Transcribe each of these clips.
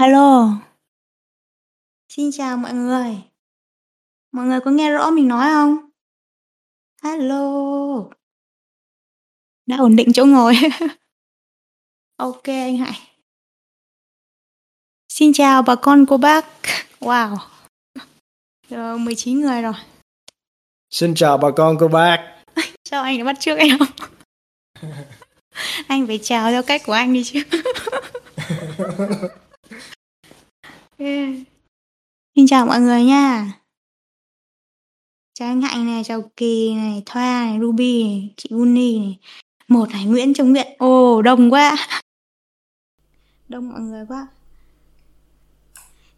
Hello. Xin chào mọi người. Mọi người có nghe rõ mình nói không? Hello. Đã ổn định chỗ ngồi. ok anh Hải. Xin chào bà con cô bác. Wow. Được 19 người rồi. Xin chào bà con cô bác. Sao anh đã bắt trước em? anh phải chào theo cách của anh đi chứ yeah. Xin chào mọi người nha. Chào anh Hạnh này, chào Kỳ này, Thoa này, Ruby này, chị Uni này. Một này, Nguyễn trong Nguyễn. Ồ, oh, đông quá. Đông mọi người quá.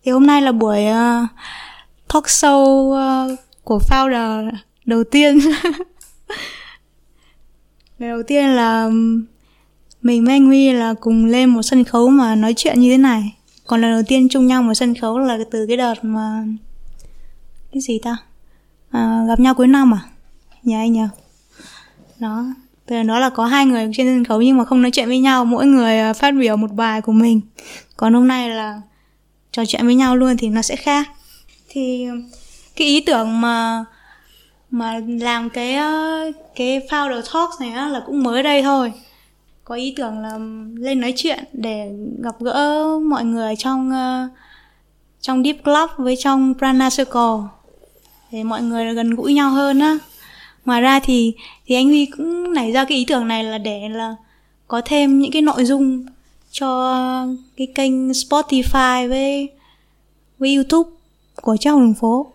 Thì hôm nay là buổi uh, talk show uh, của founder đầu tiên. Ngày đầu tiên là mình với anh Huy là cùng lên một sân khấu mà nói chuyện như thế này. Còn lần đầu tiên chung nhau một sân khấu là từ cái đợt mà cái gì ta? À, gặp nhau cuối năm à? Nhà anh nhờ. Đó, từ đó là có hai người trên sân khấu nhưng mà không nói chuyện với nhau, mỗi người à, phát biểu một bài của mình. Còn hôm nay là trò chuyện với nhau luôn thì nó sẽ khác. Thì cái ý tưởng mà mà làm cái à, cái founder talks này á, là cũng mới đây thôi có ý tưởng là lên nói chuyện để gặp gỡ mọi người trong uh, trong deep club với trong prana circle. Để mọi người gần gũi nhau hơn á. Ngoài ra thì thì anh huy cũng nảy ra cái ý tưởng này là để là có thêm những cái nội dung cho cái kênh spotify với với youtube của trong đường phố.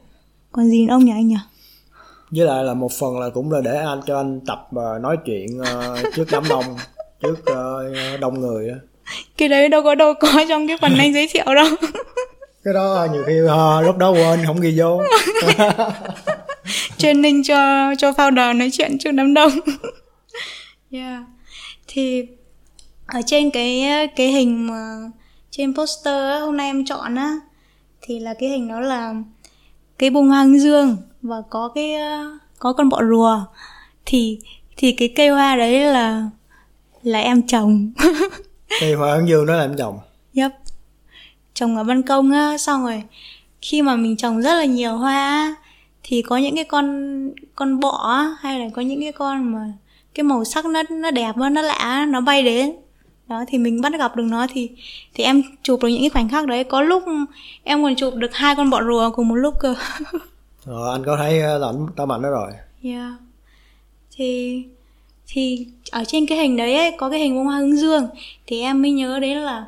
Còn gì nữa ông nhỉ anh nhỉ? Với lại là một phần là cũng là để anh cho anh tập uh, nói chuyện uh, trước đám đông trước uh, đông người á. Cái đấy đâu có đâu có trong cái phần anh giới thiệu đâu. Cái đó nhiều khi uh, lúc đó quên không ghi vô. Training cho cho founder nói chuyện trước đám đông. Yeah. Thì ở trên cái cái hình mà trên poster hôm nay em chọn á thì là cái hình đó là cái bông hoa dương và có cái có con bọ rùa. Thì thì cái cây hoa đấy là là em trồng cây hoa hướng dương đó là em trồng yep trồng ở ban công á xong rồi khi mà mình trồng rất là nhiều hoa thì có những cái con con bọ hay là có những cái con mà cái màu sắc nó nó đẹp nó lạ nó bay đến. Đó thì mình bắt gặp được nó thì thì em chụp được những cái khoảnh khắc đấy. Có lúc em còn chụp được hai con bọ rùa cùng một lúc cơ. Rồi anh có thấy ờ, ảnh tấm ảnh đó rồi? Yeah thì thì ở trên cái hình đấy ấy, có cái hình bông hoa hướng dương. Thì em mới nhớ đấy là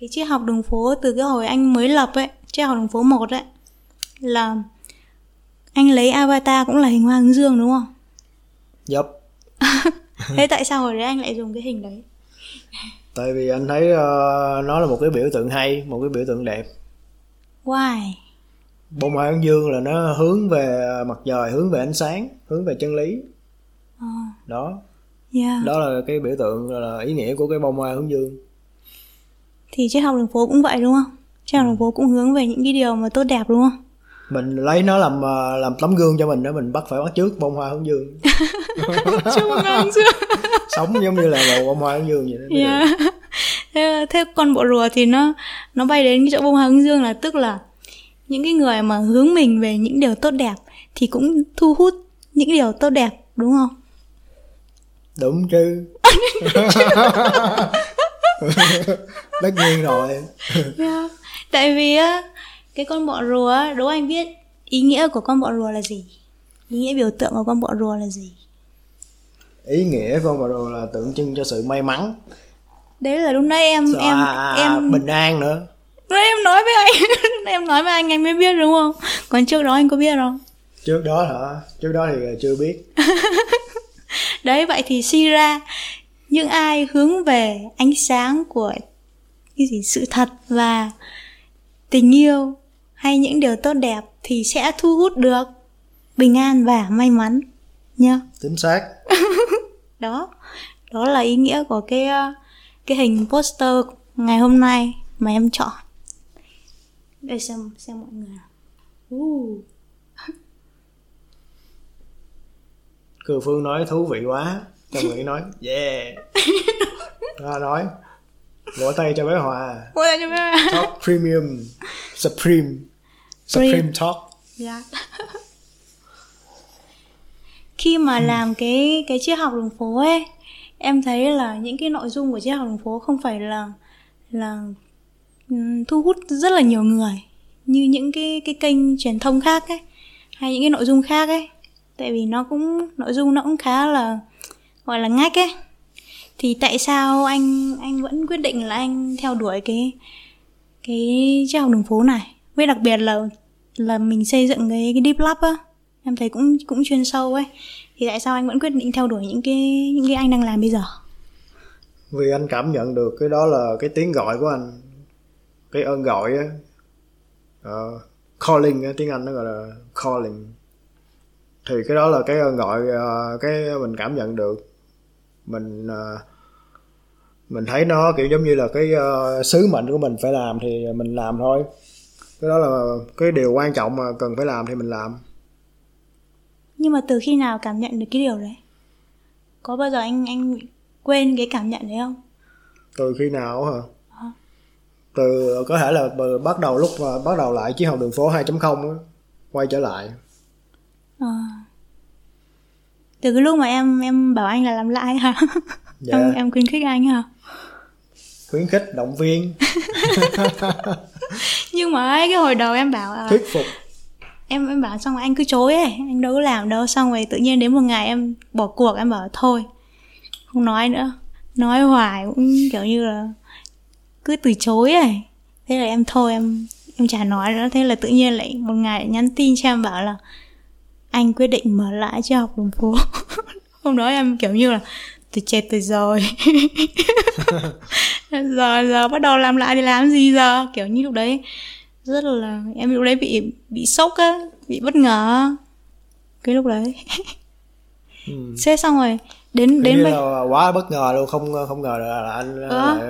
cái triết học đường phố từ cái hồi anh mới lập ấy triết học đường phố một ấy là anh lấy avatar cũng là hình hoa hướng dương đúng không? Yep thế tại sao hồi đấy anh lại dùng cái hình đấy? Tại vì anh thấy uh, nó là một cái biểu tượng hay một cái biểu tượng đẹp. Why? Bông hoa hướng dương là nó hướng về mặt trời hướng về ánh sáng hướng về chân lý. Ờ. đó yeah. đó là cái biểu tượng là ý nghĩa của cái bông hoa hướng dương. Thì triết học đường phố cũng vậy đúng không triết học đường phố cũng hướng về những cái điều mà tốt đẹp đúng không mình lấy nó làm ờ, làm tấm gương cho mình đó mình bắt phải bắt trước bông hoa hướng dương. Sống giống như là một bông hoa hướng dương vậy đó yeah. thế, thế con bộ rùa thì nó nó bay đến cái chỗ bông hoa hướng dương là tức là những cái người mà hướng mình về những điều tốt đẹp thì cũng thu hút những điều tốt đẹp đúng không đúng chứ. Tất nhiên rồi. Yeah. tại vì á cái con bọ rùa đố anh biết ý nghĩa của con bọ rùa là gì? Ý nghĩa biểu tượng của con bọ rùa là gì? Ý nghĩa con bọ rùa là tượng trưng cho sự may mắn. Đấy là lúc nãy em em à, em bình an nữa. Lúc em nói với anh em nói với anh anh mới biết đúng không? Còn trước đó anh có biết không? Trước đó hả? Trước đó thì chưa biết đấy vậy thì suy ra những ai hướng về ánh sáng của cái gì sự thật và tình yêu hay những điều tốt đẹp thì sẽ thu hút được bình an và may mắn nhá. Chính xác. Đó đó là ý nghĩa của cái ờ, cái hình poster ngày hôm nay mà em chọn. Để xem xem mọi người uh. Cư Phương nói thú vị quá. Trong nghĩ nói yeah. Đó nói vỗ tay cho bé Hòa. Ôi là cho bé Talk Premium Supreme Supreme Talk. Dạ. Khi mà làm cái cái triết học đường phố ấy, em thấy là những cái nội dung của triết học đường phố không phải là là thu hút rất là nhiều người như những cái cái kênh truyền thông khác ấy hay những cái nội dung khác ấy tại vì nó cũng nội dung nó cũng khá là gọi là ngách ấy. Thì tại sao anh anh vẫn quyết định là anh theo đuổi cái cái triết học đường phố này? Với đặc biệt là là mình xây dựng cái cái deep lab á. Em thấy cũng cũng chuyên sâu ấy. Thì tại sao anh vẫn quyết định theo đuổi những cái những cái anh đang làm bây giờ? Vì anh cảm nhận được cái đó là cái tiếng gọi của anh cái ơn gọi á. Uh, calling tiếng anh nó gọi là calling thì cái đó là cái ơn gọi ờ, cái mình cảm nhận được. Mình ờ, mình thấy nó kiểu giống như là cái ờ, sứ mệnh của mình phải làm thì mình làm thôi. Cái đó là cái điều quan trọng mà cần phải làm thì mình làm. Nhưng mà từ khi nào cảm nhận được cái điều đấy? Có bao giờ anh anh quên cái cảm nhận đấy không? Từ khi nào hả? Hả? từ có thể là bắt đầu lúc mà bắt đầu lại chiếc học đường phố 2.0 á quay trở lại Ờ. từ cái lúc mà em em bảo anh là làm lại hả? Dạ. em em khuyến khích anh hả? Khuyến khích động viên. Nhưng mà ấy, cái hồi đầu em bảo là thuyết phục. Em em bảo xong rồi anh cứ chối ấy anh đâu có làm đâu. Xong rồi tự nhiên đến một ngày em bỏ cuộc em bảo thôi không nói nữa. Nói hoài cũng kiểu như là cứ từ chối ấy. Thế là em thôi em em chả nói nữa. Thế là tự nhiên lại một ngày nhắn tin cho em bảo là anh quyết định mở lại cho học đường phố. Hôm đó em kiểu như là tôi chết tôi rồi. Giờ giờ bắt đầu làm lại thì làm gì giờ? Kiểu như lúc đấy rất là em lúc đấy bị bị sốc á bị bất ngờ cái lúc đấy. Ừ. thế xong rồi đến đến bây là quá bất ngờ luôn không không ngờ là, là anh Ờ. lại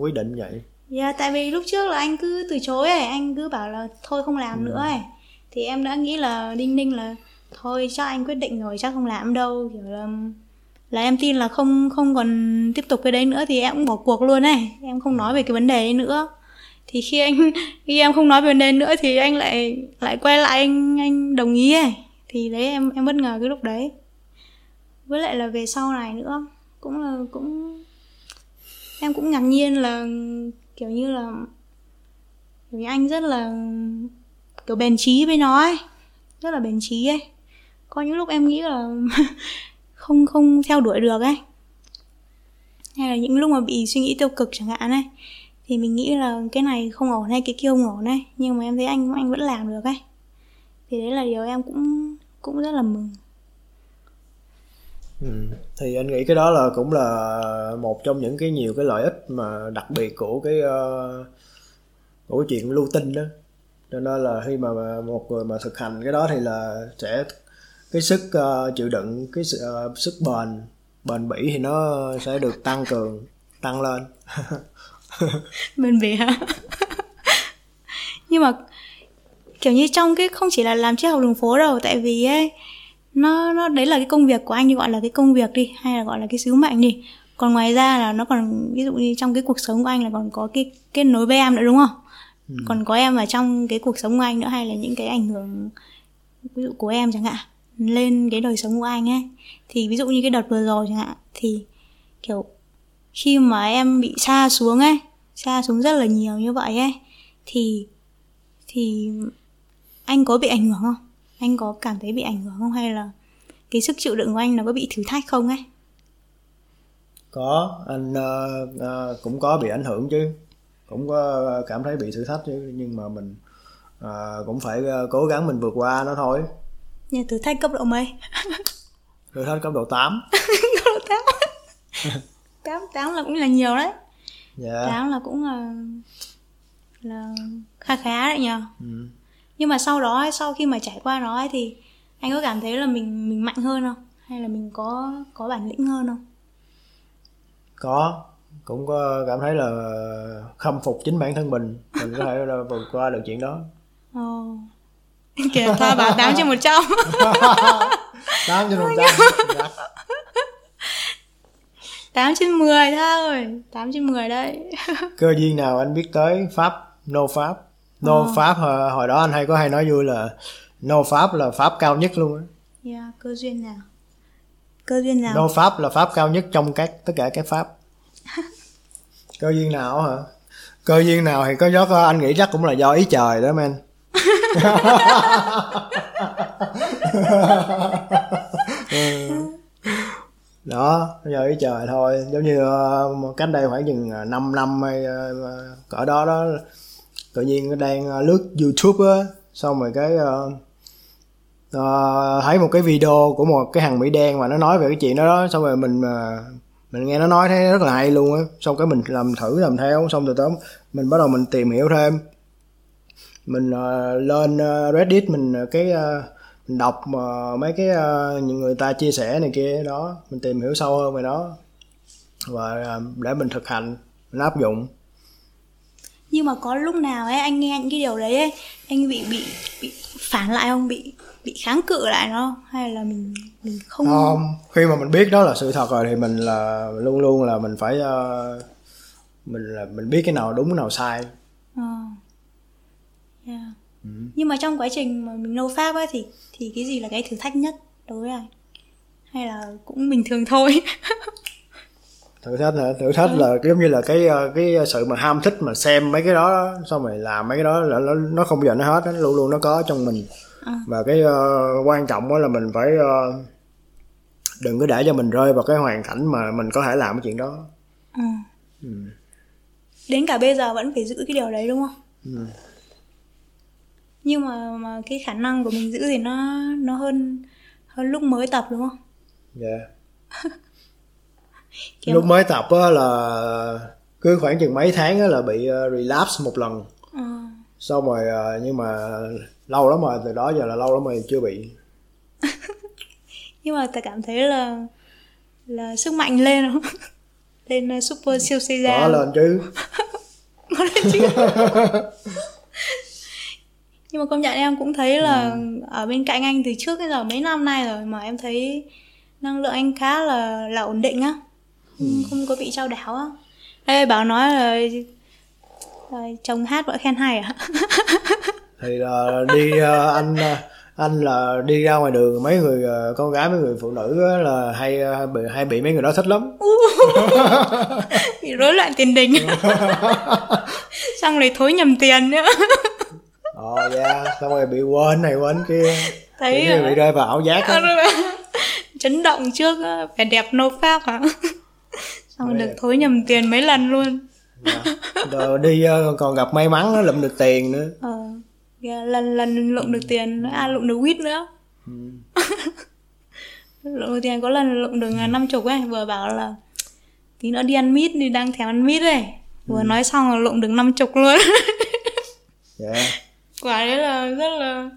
quyết định vậy. Dạ, tại vì lúc trước là anh cứ từ chối ấy, anh cứ bảo là thôi không làm nữa ấy. Thì em đã nghĩ là đinh ninh là thôi, chắc anh quyết định rồi, chắc không làm đâu. Kiểu là là em tin là không không còn tiếp tục cái đấy nữa thì em cũng bỏ cuộc luôn này em không nói về cái vấn đề đấy nữa. Thì khi anh, khi em không nói về vấn đề nữa thì anh lại lại quay lại anh anh đồng ý ấy. Thì đấy, em em bất ngờ cái lúc đấy. Với lại là về sau này nữa, cũng là, cũng, em cũng ngạc nhiên là, kiểu như là kiểu như anh rất là, kiểu bền trí với nó ấy, rất là bền trí ấy có những lúc em nghĩ là không không theo đuổi được ấy. Hay là những lúc mà bị suy nghĩ tiêu cực chẳng hạn ấy thì mình nghĩ là cái này không ổn hay cái kia không ổn ấy nhưng mà em thấy anh anh vẫn làm được ấy. Thì đấy là điều em cũng cũng rất là mừng. Ừ. thì anh nghĩ cái đó là cũng là một trong những cái nhiều cái lợi ích mà đặc biệt của cái uh, của cái chuyện lưu tinh đó. Cho nên là khi mà một người mà thực hành cái đó thì là sẽ cái sức ờ, chịu đựng cái sự, ờ, sức bền bền bỉ thì nó sẽ được tăng cường tăng lên. Bên bỉ hả? Nhưng mà kiểu như trong cái không chỉ là làm triết học đường phố đâu tại vì ấy nó nó đấy là cái công việc của anh gọi là cái công việc đi hay là gọi là cái sứ mệnh đi. Còn ngoài ra là nó còn ví dụ như trong cái cuộc sống của anh là còn có cái kết nối với em nữa đúng không? Còn có em ở trong cái cuộc sống của anh nữa hay là những cái ảnh hưởng ví dụ của em chẳng hạn lên cái đời sống của anh ấy. Thì ví dụ như cái đợt vừa rồi chẳng hạn thì kiểu khi mà em bị xa xuống ấy xa xuống rất là nhiều như vậy ấy thì thì anh có bị ảnh hưởng không? Anh có cảm thấy bị ảnh hưởng không? Hay là cái sức chịu đựng của anh nó có bị thử thách không ấy? Có anh uh, uh, cũng có bị ảnh hưởng chứ. Cũng có cảm thấy bị thử thách chứ. Nhưng mà mình uh, cũng phải uh, cố gắng mình vượt qua nó thôi nhà thử thách cấp độ mấy? Thử thách cấp độ 8 cấp độ tám. Tám tám là cũng là nhiều đấy. Dạ. Tám là cũng là là khá khá đấy nhờ. Ừ. nhưng mà sau đó ấy, sau khi mà trải qua nó ấy, thì anh có cảm thấy là mình mình mạnh hơn không? Hay là mình có có bản lĩnh hơn không? Có. Cũng có cảm thấy là khâm phục chính bản thân mình. Mình có thể là vượt qua được chuyện đó. Ồ kìa thoa bảo tám trên một trăm tám trên một trăm Dạ. 8 trên 10 thôi 8 trên 10 đấy. Cơ duyên nào anh biết tới? Pháp no pháp. No Ờ. pháp hồi, hồi đó anh hay có hay nói vui là no pháp là pháp cao nhất luôn á. Yeah, cơ duyên nào? Cơ duyên nào? No pháp là pháp cao nhất trong các tất cả các pháp. Cơ duyên nào hả? Cơ duyên nào thì có gió anh nghĩ chắc cũng là do ý trời đó men Ừ. đó giờ ý trời thôi giống như ờ, cách đây khoảng chừng ờ, 5 năm hay ờ, ờ, cỡ đó đó tự nhiên đang ờ, lướt youtube á xong rồi cái uh, thấy một cái video của một cái thằng mỹ đen mà nó nói về cái chuyện đó, đó. xong rồi mình mình nghe nó nói thấy rất là hay luôn á xong cái mình làm thử làm theo xong từ đó mình bắt đầu mình tìm hiểu thêm mình ờ, lên ờ, reddit mình ờ, cái ờ, mình đọc ờ, mấy cái ờ, những người ta chia sẻ này kia đó. Mình tìm hiểu sâu hơn về nó và ờ, để mình thực hành mình áp dụng. Nhưng mà có lúc nào ấy anh nghe những cái điều đấy ấy anh bị bị bị phản lại không? Bị bị kháng cự lại nó không? hay là mình mình không? Không. Khi mà mình biết đó là sự thật rồi thì mình là luôn luôn là mình phải ờ, mình là mình biết cái nào đúng cái nào sai. Ờ. Yeah. Ừ. nhưng mà trong quá trình mà mình nấu pháp ấy thì thì cái gì là cái thử thách nhất đối với anh hay là cũng bình thường thôi thử thách hả thử thách là giống như là cái ờ, cái sự mà ham thích mà xem mấy cái đó xong rồi làm mấy cái đó là nó, nó không bao giờ nó hết nó luôn luôn nó có trong mình À. và cái ờ, quan trọng đó là mình phải ờ, đừng có để cho mình rơi vào cái hoàn cảnh mà mình có thể làm cái chuyện đó Ờ. đến cả bây giờ vẫn phải giữ cái điều đấy đúng không Ừ. nhưng mà mà cái khả năng của mình giữ thì nó nó hơn hơn lúc mới tập đúng không? Dạ. Kiểu- lúc mới tập á là cứ khoảng chừng mấy tháng á là bị ờ, relapse một lần. Ờ. xong rồi ờ, nhưng mà lâu lắm rồi từ đó giờ là lâu lắm rồi chưa bị. Nhưng mà ta cảm thấy là là sức mạnh lên không? Lên super siêu có ra lên chứ. Có lên chứ nhưng mà công nhận em cũng thấy là Ừ. ở bên cạnh anh từ trước đến giờ mấy năm nay rồi mà em thấy năng lượng anh khá là là ổn định á. Không, Ừ. không có bị trao đảo á. Ê, bảo nói là, là chồng hát vợ khen hay à? Thì là đi ờ, anh ờ, anh là đi ra ngoài đường mấy người con gái mấy người phụ nữ là hay bị hay bị mấy người đó thích lắm. Bị rối loạn tiền đình. Xong rồi thối nhầm tiền nữa ờ dạ. Xong rồi bị quên này quên kia. Thấy như bị rơi vào ảo giác á. chấn động trước á, vẻ đẹp nô pháp hả? Xong rồi được thối nhầm tiền mấy lần luôn. Dạ. rồi đi ờ, còn gặp may mắn nó lụm được tiền nữa. Ờ kìa, lần lần lụm được tiền à lụm được quýt nữa. Ừ. lụm được tiền có lần lụm được năm chục ấy vừa bảo là tí nữa đi ăn mít đi đang thèm ăn mít ấy vừa nói xong là lụm được năm chục luôn. Dạ quả đấy là rất là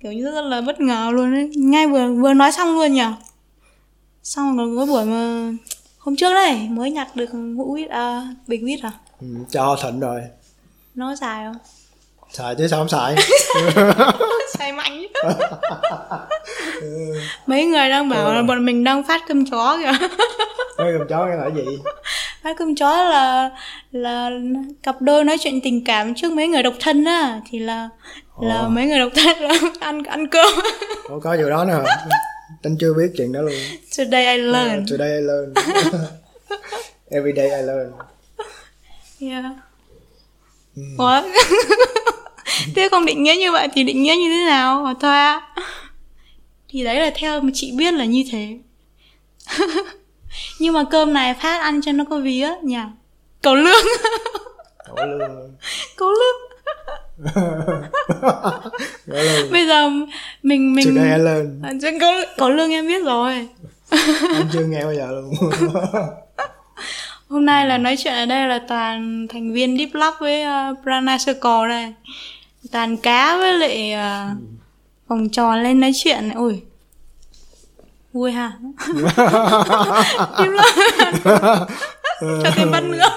kiểu như rất là bất ngờ luôn ấy. Ngay vừa vừa nói xong luôn nhỉ? Xong rồi có buổi mà hôm trước đấy mới nhặt được hũ quýt à bịch à? Ừ, cho thịnh rồi. Nó dài không xài chứ sao không xài? Xài mạnh. Mấy người đang bảo là bọn mình đang phát cơm chó kìa. Mấy con chó cái là gì? Phát cơm chó là là cặp đôi nói chuyện tình cảm trước mấy người độc thân á. Thì là là Ồ. mấy người độc thân là ăn ăn cơm. Ủa, có điều đó nữa Tính chưa biết chuyện đó luôn. Today I learn Today I learn Every day I learn. Yeah. Ủa? Thế không định nghĩa như vậy thì định nghĩa như thế nào hả Thoa? Thì đấy là theo mà chị biết là như thế. Nhưng mà cơm này phát ăn cho nó có vía nhỉ? Cầu lương, Đổ lương cầu lương. Bây giờ mình mình Today I learn À, chứ cầu, cầu lương em biết rồi. Anh chưa nghe bao giờ luôn Hôm nay là nói chuyện ở đây là toàn thành viên Deep Lock với uh, Prana Circle đây. Toàn cá với lại uh, vòng tròn lên nói chuyện này. Ui. Vui ha. Deep Lock. Cho thêm bắt nữa.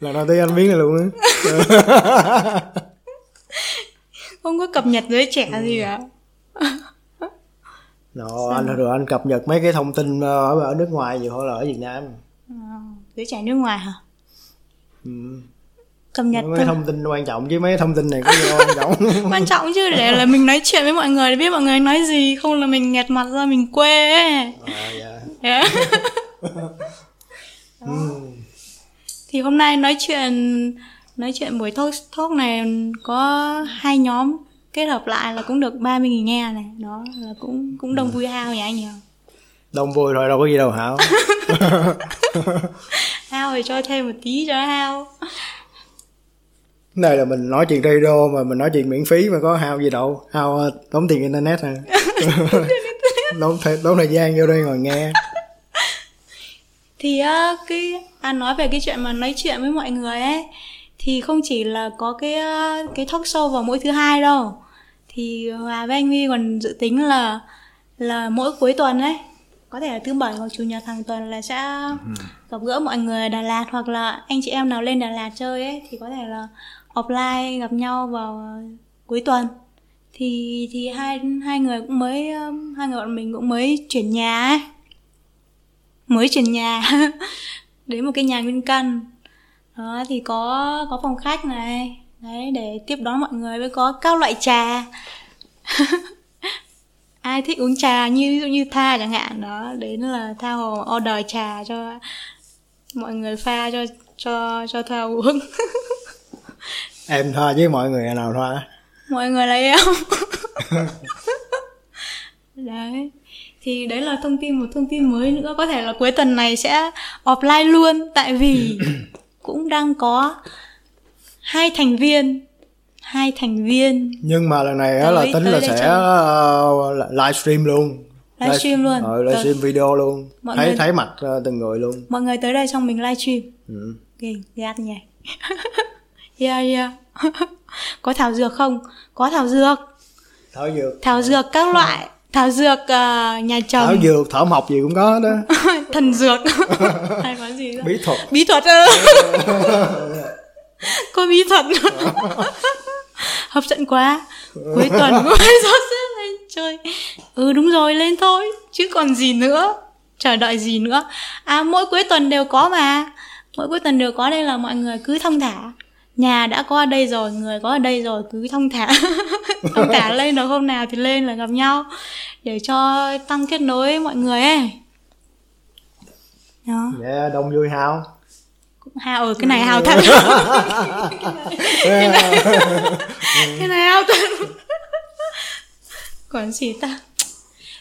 Lần đầu tiên anh biết này luôn á Không có cập nhật giới trẻ gì cả. Đó, anh rồi anh cập nhật mấy cái thông tin ờ, ở ở nước ngoài nhiều hơn là ở Việt Nam Ờ, giới trẻ nước ngoài hả ừ. Cập nhật mấy thôi. thông tin quan trọng chứ mấy thông tin này có gì quan trọng. Quan trọng chứ để là mình nói chuyện với mọi người để biết mọi người nói gì không là mình nghẹt mặt ra mình quê ấy. À, dạ. Đấy. thì hôm nay nói chuyện nói chuyện buổi talk talk này có hai nhóm kết hợp lại là cũng được 30 nghìn nghe này. Đó là cũng cũng đông vui hao nhỉ anh nhỉ? Đông vui thôi đâu có gì đâu hảo. Hao thì cho thêm một tí cho hao này là mình nói chuyện radio mà mình nói chuyện miễn phí mà có hao gì đâu hao ờ, tốn tiền internet à tốn, thời- tốn thời gian vô đây ngồi nghe. Thì á, cái à, nói về cái chuyện mà nói chuyện với mọi người ấy thì không chỉ là có cái á, cái talk show vào mỗi thứ hai đâu. Thì Hòa với anh Huy còn dự tính là là mỗi cuối tuần ấy có thể là thứ bảy hoặc chủ nhật hàng tuần là sẽ gặp gỡ mọi người ở Đà Lạt hoặc là anh chị em nào lên Đà Lạt chơi ấy thì có thể là offline gặp nhau vào cuối tuần. Thì thì hai hai người cũng mới um, hai người bọn mình cũng mới chuyển nhà ấy. Mới chuyển nhà đến một cái nhà nguyên căn. Đó thì có có phòng khách này. Đấy để tiếp đón mọi người với có các loại trà ai thích uống trà như ví dụ như tha chẳng hạn đó đến là tha hồ order trà cho mọi người pha cho cho cho tha uống. Em thoa với mọi người nào thoa mọi người là em. Đấy thì đấy là thông tin một thông tin mới nữa. Có thể là cuối tuần này sẽ offline luôn tại vì cũng đang có hai thành viên hai thành viên. Nhưng mà lần này á là Tới- tính tới là sẽ uh, livestream luôn. Livestream luôn. ờ, livestream video luôn. Mọi thấy người- thấy mặt ờ, từng người luôn. Mọi người tới đây xong mình livestream ừ. ghê gạt nhỉ. Yeah yeah. Có thảo dược không? Có thảo dược. Thảo dược. Thảo dược các loại. Thảo dược ờ, nhà thảo chồng dược thảo mộc gì cũng có đó. Thần dược. Hay có gì đó bí thuật. Bí thuật ơ có bí thuật hấp dẫn quá. Cuối tuần phải sắp xếp lên chơi. Ừ đúng rồi lên thôi chứ còn gì nữa. Chờ đợi gì nữa. À mỗi cuối tuần đều có mà. Mỗi cuối tuần đều có đây là mọi người cứ thông thả. Nhà đã có ở đây rồi người có ở đây rồi cứ thông thả. Thông thả lên được hôm nào thì lên là gặp nhau. Để cho tăng kết nối mọi người ấy. Đó. Dạ đông vui hao hao ở cái này hao thật. Cái này hao thật. Còn gì ta?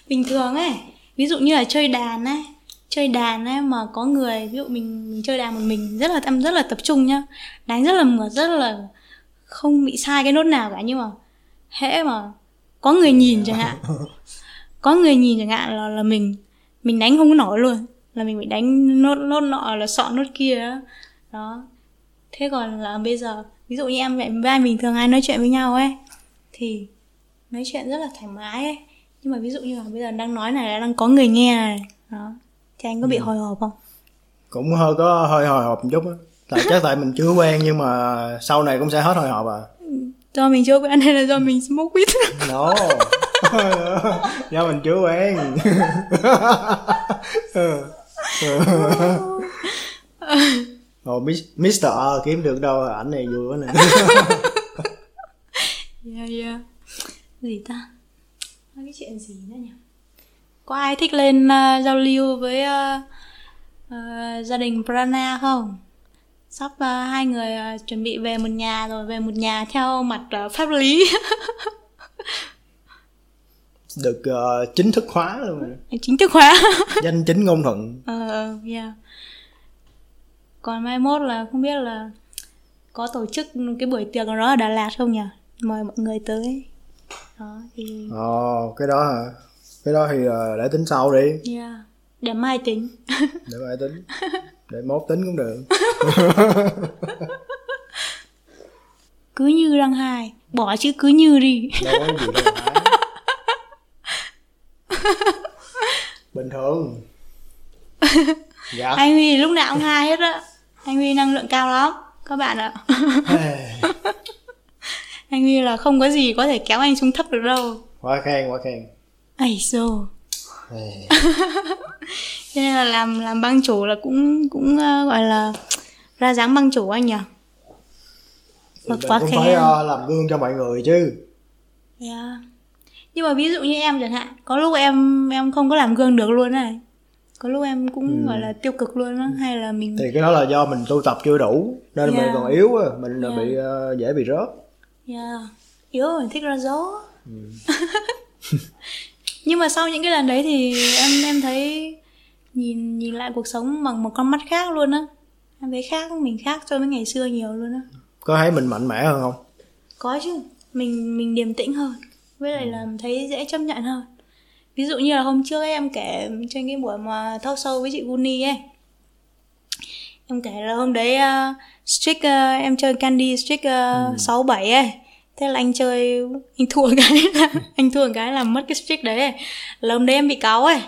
Bình thường ấy ví dụ như là chơi đàn ấy chơi đàn ấy mà có người ví dụ mình mình chơi đàn một mình rất là em rất là tập trung nhá. Đánh rất là mượt rất là không bị sai cái nốt nào cả nhưng mà hễ mà có người nhìn chẳng hạn có người nhìn chẳng hạn là là mình mình đánh không có nổi luôn là mình bị đánh nốt nốt nọ là sọn nốt kia đó. đó. Thế còn là bây giờ ví dụ như em với anh bình thường ai nói chuyện với nhau ấy thì nói chuyện rất là thoải mái ấy. Nhưng mà ví dụ như là bây giờ đang nói này là đang có người nghe này đó. Thì anh có bị hồi hộp không? Cũng hơi có hơi hồi hộp một chút á. Tại chắc tại mình chưa quen nhưng mà sau này cũng sẽ hết hồi hộp à. Do mình chưa quen hay là do mình smoke weed? No. Do mình chưa quen Ồ, Mr. R kiếm được đâu ảnh này vui quá nè. Yeah yeah. Gì ta? Nói cái chuyện gì nữa nhỉ? Có ai thích lên uh, giao lưu với uh, uh, gia đình Prana không? Sắp uh, hai người uh, chuẩn bị về một nhà rồi về một nhà theo mặt uh, pháp lý. được ờ, chính thức hóa luôn. Chính thức hóa. Danh chính ngôn thuận. Ờ ờ, yeah. Còn mai mốt là không biết là có tổ chức cái buổi tiệc nào đó ở Đà Lạt không nhỉ? Mời mọi người tới. Đó thì ồ cái đó hả? Cái đó thì ờ, để tính sau đi. Yeah. Để mai tính. Để mai tính. Để mốt tính cũng được. Cứ như răng hai. Bỏ chữ cứ như đi. Đâu có gì đâu. bình thường. Dạ. Anh huy lúc nào cũng hai hết á. Anh huy năng lượng cao lắm các bạn ạ. Anh huy là không có gì có thể kéo anh xuống thấp được đâu. Quá khen quá khen. Ấy dô. Cho nên là làm làm băng chủ là cũng cũng uh, gọi là ra dáng băng chủ anh nhỉ? Mình quá cũng khen. phải ờ, làm gương cho mọi người chứ. Yeah. Nhưng mà ví dụ như em chẳng hạn có lúc em em không có làm gương được luôn này có lúc em cũng gọi là tiêu cực luôn á hay là mình thì cái đó là do mình tu tập chưa đủ nên mình Yeah. còn yếu á mình Yeah. bị ờ, dễ bị rớt Yeah. Yếu rồi thích ra gió. Nhưng mà sau những cái lần đấy thì em em thấy nhìn nhìn lại cuộc sống bằng một con mắt khác luôn á. Em thấy khác mình khác so với ngày xưa nhiều luôn á. có thấy mình mạnh mẽ hơn không Có chứ, mình mình điềm tĩnh hơn. Với lại là thấy dễ chấp nhận hơn. Ví dụ như là hôm trước ấy, em kể trên cái buổi mà talk show với chị Guni ấy. Em kể là hôm đấy uh, Strict uh, em chơi Candy Strict uh, 6 7 ấy. Thế là anh chơi anh thua cái là anh thua cái là mất cái streak đấy ấy. Là hôm đấy em bị cáu ấy.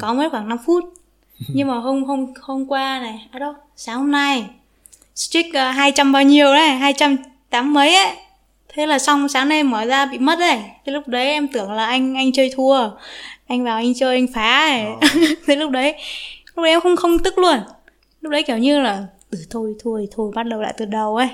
Cáu mất khoảng 5 phút. Nhưng mà hôm hôm hôm qua này, à đâu, sáng hôm nay streak uh, 200 bao nhiêu đấy, 208 mấy ấy. Thế là xong sáng nay mở ra bị mất đấy. Thế lúc đấy em tưởng là anh anh chơi thua. Anh vào anh chơi anh phá ấy. Thế lúc đấy lúc đấy em không không tức luôn. Lúc đấy kiểu như là ừ, thôi thôi thôi bắt đầu lại từ đầu ấy.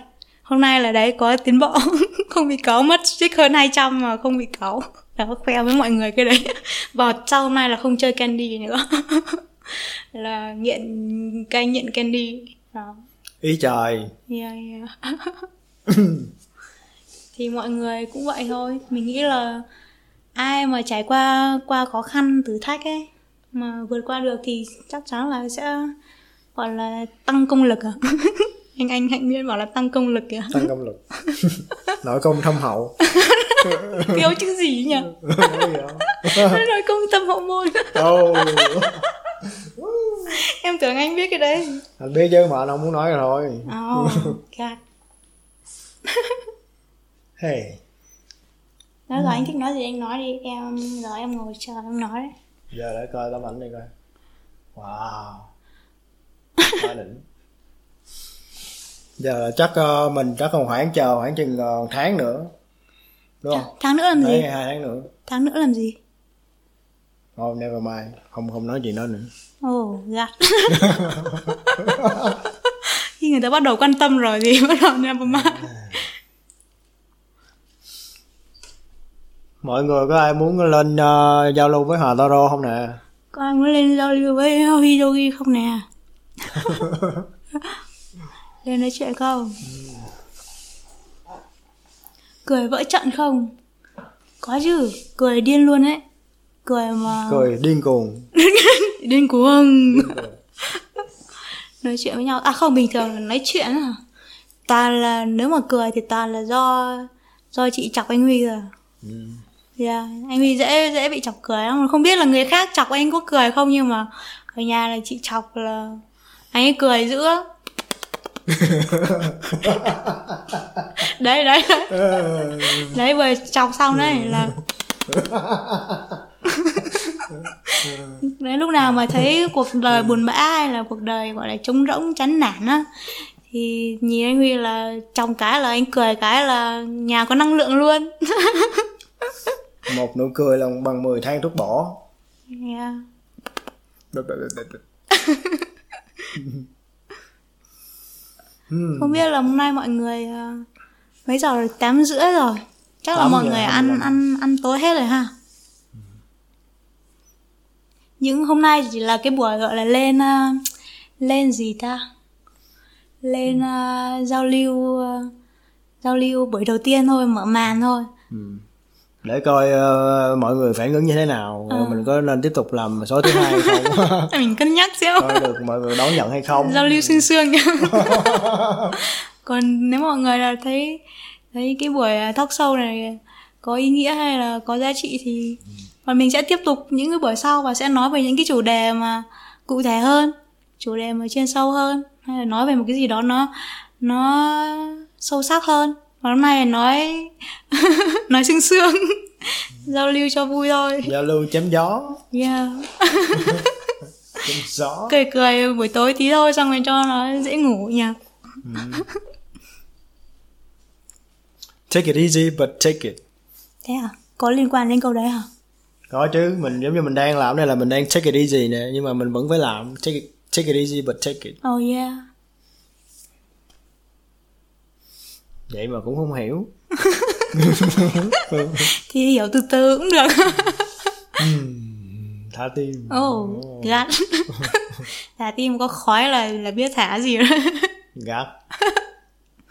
Hôm nay là đấy có tiến bộ Không bị cáu mất streak hơn 200 mà không bị cáu Đó khoe với mọi người cái đấy Và sau hôm nay là không chơi candy nữa Là nghiện cai nghiện candy Đó ý trời Yeah, yeah. Thì mọi người cũng vậy thôi. Mình nghĩ là ai mà trải qua qua khó khăn thử thách ấy mà vượt qua được thì chắc chắn là sẽ gọi là tăng công lực à? Anh anh hạnh miên bảo là tăng công lực kìa. Tăng công lực. Nội công thâm hậu. Kêu chữ gì nhỉ? Nói công tâm hậu môn. Ồ, em tưởng anh biết cái đấy. Anh biết chứ mà anh không muốn nói rồi thôi. Oh god hey. Nói rồi anh thích nói gì anh nói đi em giờ em ngồi chờ em nói đấy. Giờ để coi tấm ảnh này coi. Wow. Quá đỉnh. Giờ chắc ờ, mình chắc còn khoảng chờ khoảng chừng ờ, tháng nữa đúng không? tháng nữa làm gì? Đấy, hai tháng nữa. Tháng nữa làm gì? Thôi never mind. Không không nói chuyện đó nữa. Ồ, oh, gạt. Khi người ta bắt đầu quan tâm rồi thì bắt đầu never mind. Mọi người có ai muốn lên ờ, giao lưu với Hà Taro không nè Có ai muốn lên giao lưu với Hidogi không nè? lên nói chuyện không? Cười vỡ trận không? Có chứ, cười điên luôn ấy. Cười mà cười điên cuồng điên cuồng. nói chuyện với nhau. À không, bình thường là nói chuyện à. Toàn là nếu mà cười thì toàn là do do chị chọc anh Huy rồi. Yeah, anh Huy dễ dễ bị chọc cười lắm. Không biết là người khác chọc anh có cười không nhưng mà ở nhà là chị chọc là anh ấy cười dữ lắm. đấy đấy. Đấy đấy vừa chọc xong đấy là đấy lúc nào mà thấy cuộc đời buồn bã hay là cuộc đời gọi là trống rỗng chán nản á thì nhìn anh Huy là trong cái là anh cười cái là nhà có năng lượng luôn một nụ cười là bằng 10 than thuốc bổ yeah. Không biết là hôm nay mọi người ờ, mấy giờ rồi? Tám rưỡi rồi. Chắc là mọi người ăn ăn ăn tối hết rồi ha. Những hôm nay chỉ là cái buổi gọi là lên ờ, lên gì ta? Lên ờ, giao lưu ờ, giao lưu buổi đầu tiên thôi mở màn thôi để coi ờ, mọi người phản ứng như thế nào. Ờ. mình có nên tiếp tục làm số thứ hai hay không? Mình cân nhắc xem coi được mọi người đón nhận hay không? Giao lưu xương xương nhá còn nếu mọi người là thấy thấy cái buổi à, talk show này có ý nghĩa hay là có giá trị thì còn mình sẽ tiếp tục những cái buổi sau và sẽ nói về những cái chủ đề mà cụ thể hơn chủ đề mà chuyên sâu hơn hay là nói về một cái gì đó nó nó sâu sắc hơn nay là nói nói xương xương giao lưu cho vui thôi. Giao lưu chém gió. Yeah. Chém gió. Cười cười buổi tối tí thôi xong rồi cho nó dễ ngủ nhỉ. Take it easy but take it. Thế à? Có liên quan đến câu đấy hả? Có chứ mình giống như mình đang làm đây là mình đang take it easy nè nhưng mà mình vẫn phải làm. Take it, take it easy but take it. Oh yeah vậy mà cũng không hiểu. Thì hiểu từ từ cũng được. Thả tim. Oh gắt thả tim có khói là là biết thả gì rồi. Gắt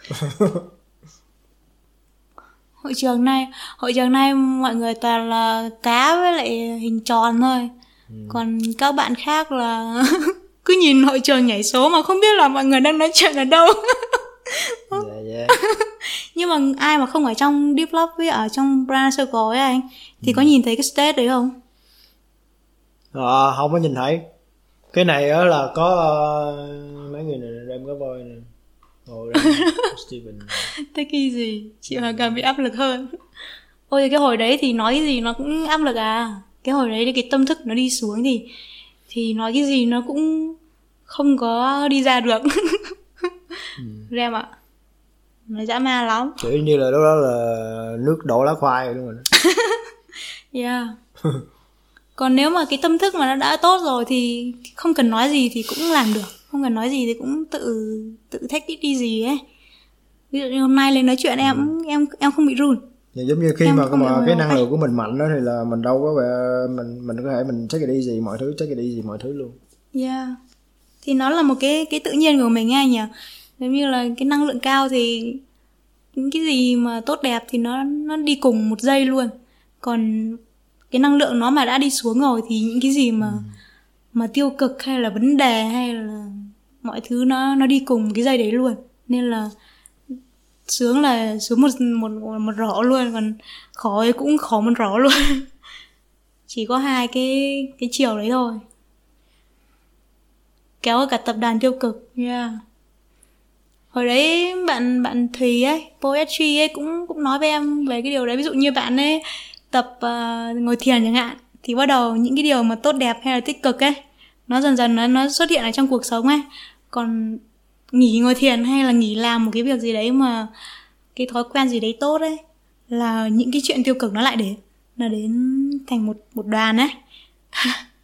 hội trường này hội trường này mọi người toàn là cá với lại hình tròn thôi. Ừ. còn các bạn khác là cứ nhìn hội trường nhảy số mà không biết là mọi người đang nói chuyện ở đâu yeah, yeah. nhưng mà ai mà không ở trong deep love với ở trong brand circle ấy anh? Thì ừ. có nhìn thấy cái stage đấy không? À, không có nhìn thấy. Cái này á là có uh, mấy người này đem có voi này Ồ, Steven Thế kỳ gì? Chị Hoàng càng bị áp lực hơn. Ôi cái hồi đấy thì nói cái gì nó cũng áp lực à. Cái hồi đấy cái tâm thức nó đi xuống thì Thì nói cái gì nó cũng Không có đi ra được ừ. Rem ạ. Nó dã ma lắm. Kiểu như là lúc đó là Nước đổ lá khoai đúng rồi Yeah. Còn nếu mà cái tâm thức mà nó đã tốt rồi Thì không cần nói gì thì cũng làm được. Không cần nói gì thì cũng tự tự take it đi gì ấy. Ví dụ như hôm nay lên nói chuyện em ừ. em em không bị run. Dạ, giống như khi em mà, mà cái năng lượng của mình mạnh đó thì là mình đâu có vẻ mình mình có thể mình take it đi gì mọi thứ take it đi gì mọi thứ luôn. Yeah thì nó là một cái cái tự nhiên của mình nghe nhỉ? Giống như là cái năng lượng cao thì những cái gì mà tốt đẹp thì nó nó đi cùng một giây luôn. Còn cái năng lượng nó mà đã đi xuống rồi thì những cái gì mà ừ. mà tiêu cực hay là vấn đề hay là mọi thứ nó nó đi cùng cái dây đấy luôn. Nên là sướng là xuống một một một rõ luôn còn khó ấy cũng khó một rõ luôn. Chỉ có hai cái cái chiều đấy thôi kéo cả tập đoàn tiêu cực. Yeah. Hồi đấy bạn bạn thùy ấy poetry ấy cũng cũng nói với em về cái điều đấy. Ví dụ như bạn ấy tập uh, ngồi thiền chẳng hạn thì bắt đầu những cái điều mà tốt đẹp hay là tích cực ấy nó dần dần nó nó xuất hiện ở trong cuộc sống ấy. Còn nghỉ ngồi thiền hay là nghỉ làm một cái việc gì đấy mà cái thói quen gì đấy tốt ấy là những cái chuyện tiêu cực nó lại đến nó đến thành một một đoàn ấy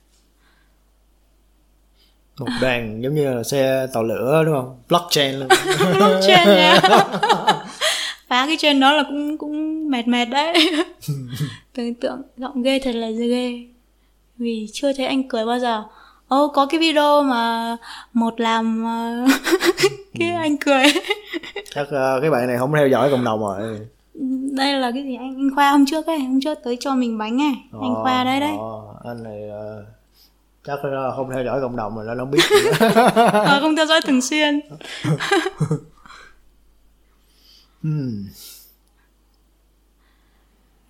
một đoàn giống như là xe tàu lửa đúng không? Blockchain luôn. Blockchain yeah. phá cái trên đó là cũng cũng mệt mệt đấy. Tưởng tượng giọng ghê thật là ghê. Vì chưa thấy anh cười bao giờ. Ô oh, có cái video mà một làm uh, cái ừ. anh cười. Chắc uh, cái bạn này không theo dõi cộng đồng rồi. Đây là cái gì? Anh, anh khoa hôm trước ấy hôm trước tới cho mình bánh ấy. Oh, anh khoa đấy đấy. oh, anh này uh, chắc là không theo dõi cộng đồng rồi nó không biết ờ, không theo dõi thường xuyên. Hmm.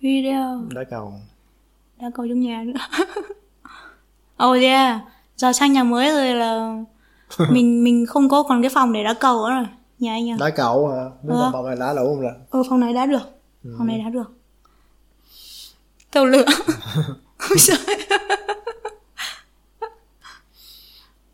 video. Đá cầu. Đá cầu trong nhà nữa. Oh yeah. Giờ sang nhà mới rồi là mình mình không có còn cái phòng để đá cầu nữa rồi. Nhà anh à? Đá cầu hả? Muốn ừ. phòng này đá đủ không là ừ phòng này đá được. Ừ. phòng này đá được. Tàu lửa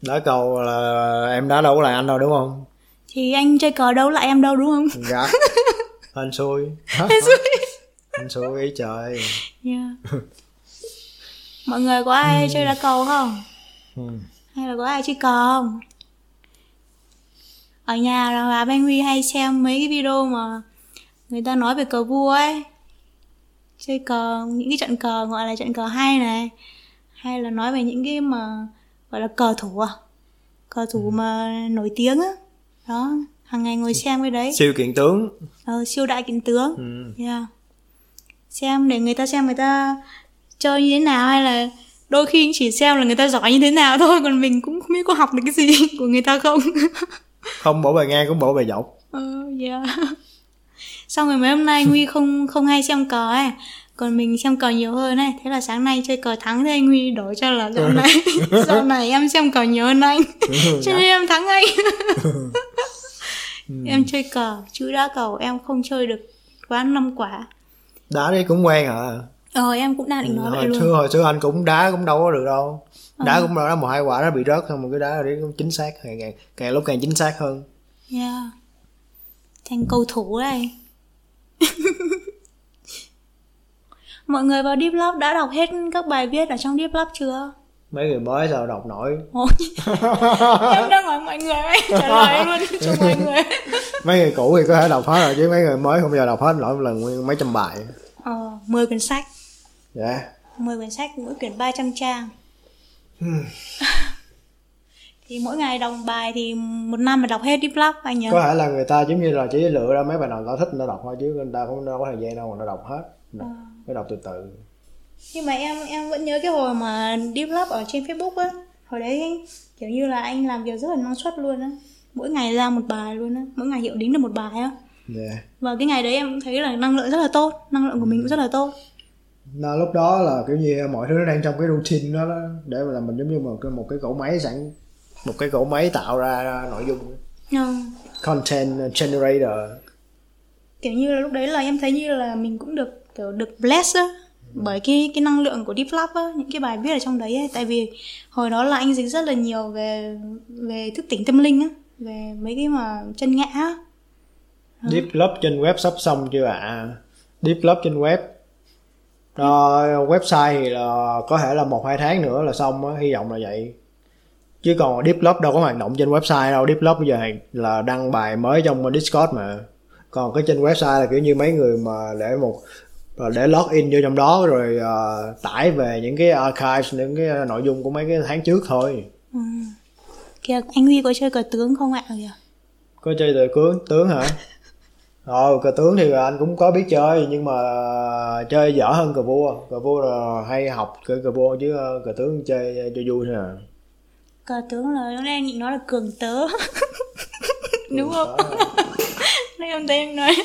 đá cầu là em đá đâu có lại anh đâu đúng không? Thì anh chơi cờ đâu lại em đâu đúng không? Dạ. Anh xui. Anh xui. Anh xui ý trời. Yeah. mọi người có ai ừ. chơi đá cầu không? Ừ. hay là có ai chơi cờ không? Ở nhà là bà Ben Huy hay xem mấy cái video mà người ta nói về cờ vua ấy. Chơi cờ những cái trận cờ gọi là trận cờ hay này. Hay là nói về những cái mà gọi là cờ thủ à cờ thủ ừ. mà nổi tiếng á đó hàng ngày ngồi xem cái đấy siêu kiện tướng ờ, siêu đại kiện tướng ừ. yeah. xem để người ta xem người ta chơi như thế nào hay là đôi khi chỉ xem là người ta giỏi như thế nào thôi còn mình cũng không biết có học được cái gì của người ta không không bổ bài ngang cũng bổ bài dọc uh, yeah. xong rồi mấy hôm nay nguy không không hay xem cờ ấy còn mình xem cờ nhiều hơn này thế là sáng nay chơi cờ thắng thì anh huy đổi cho là dạo này dạo này em xem cờ nhiều hơn anh. Cho nên em thắng anh. Em chơi cờ chứ đá cầu em không chơi được quá năm quả. Đá đi cũng quen à? Ờ em cũng đang định nói hồi vậy luôn. xưa hồi xưa anh cũng đá cũng đâu có được đâu. Đá ờ. cũng đá một hai quả nó bị rớt thôi một cái đá đấy cũng chính xác càng, càng càng lúc càng chính xác hơn. Yeah. Thành cầu thủ đây mọi người vào Deep Love đã đọc hết các bài viết ở trong Deep Love chưa? Mấy người mới sao đọc nổi? Ôi, em đang hỏi mọi người ấy. Trả lời luôn cho mọi người. Mấy người cũ thì có thể đọc hết rồi chứ mấy người mới không bao giờ đọc hết nổi một lần nguyên mấy trăm bài. Ờ, 10 quyển sách. Dạ. 10 quyển sách mỗi quyển 300 trang. Thì mỗi ngày đọc bài thì một năm mà đọc hết Deep Love anh nhớ. Có thể là người ta giống như là chỉ lựa ra mấy bài nào ta thích người ta đọc thôi chứ người ta cũng đâu có thời gian đâu mà ta đọc hết phải đọc từ từ. Nhưng mà em em vẫn nhớ cái hồi mà Deep Love ở trên Facebook á. Hồi đấy kiểu như là anh làm việc rất là năng suất luôn á. Mỗi ngày ra một bài luôn á. Mỗi ngày hiệu đính được một bài á. Dạ. Và cái ngày đấy em thấy là năng lượng rất là tốt. Năng lượng của mình cũng rất là tốt. Là lúc đó là kiểu như mọi thứ nó đang trong cái routine đó, đó. Để mà là mình giống như một cái một cái cỗ máy sẵn một cái cỗ máy tạo ra nội dung. Ừ. content generator. Kiểu như là lúc đấy là em thấy như là mình cũng được kiểu được bless á, bởi cái cái năng lượng của Deep Love á, những cái bài viết ở trong đấy ấy. tại vì hồi đó là anh dính rất là nhiều về về thức tỉnh tâm linh á, về mấy cái mà chân ngã á. deep love trên web sắp xong chưa ạ? Deep love trên web. Rồi, website thì là có thể là một, hai tháng nữa là xong á, hy vọng là vậy. Chứ còn deep love đâu có hoạt động trên website đâu. Deep love bây giờ là đăng bài mới trong discord mà. Còn cái trên website là kiểu như mấy người mà để một ờ, để log in vô trong đó rồi ờ, tải về những cái archives những cái nội dung của mấy cái tháng trước thôi. Ừ. kìa anh Huy có chơi cờ tướng không ạ? Kìa. Có chơi từ tướng tướng hả? Ờ cờ tướng thì anh cũng có biết chơi nhưng mà chơi dở hơn cờ vua. Cờ vua là hay học cờ, cờ vua chứ ờ, cờ tướng chơi cho vui thôi à. Cờ tướng là nó đang nhịn nó là cường tớ. Đúng không? nên em thấy em nói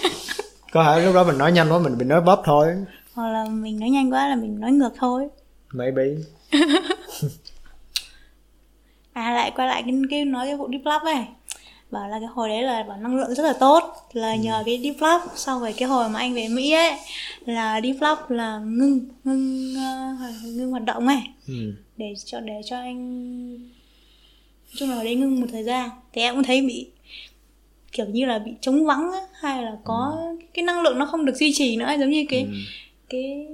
có thể lúc đó mình nói nhanh quá mình bị nói bóp thôi. Hoặc là mình nói nhanh quá là mình nói ngược thôi. Maybe. À lại quay lại cái, cái nói cái vụ deep love ấy. Bảo là cái hồi đấy là bảo năng lượng rất là tốt là nhờ cái deep love. Sau rồi cái hồi mà anh về mỹ ấy là deep love là ngưng ngưng uh, ngưng hoạt động ấy. Ừ. để cho để cho anh nói chung là ở đây ngưng một thời gian. Thì em cũng thấy bị kiểu như là bị trống vắng á hay là có cái năng lượng nó không được duy trì nữa giống như cái Ừ. cái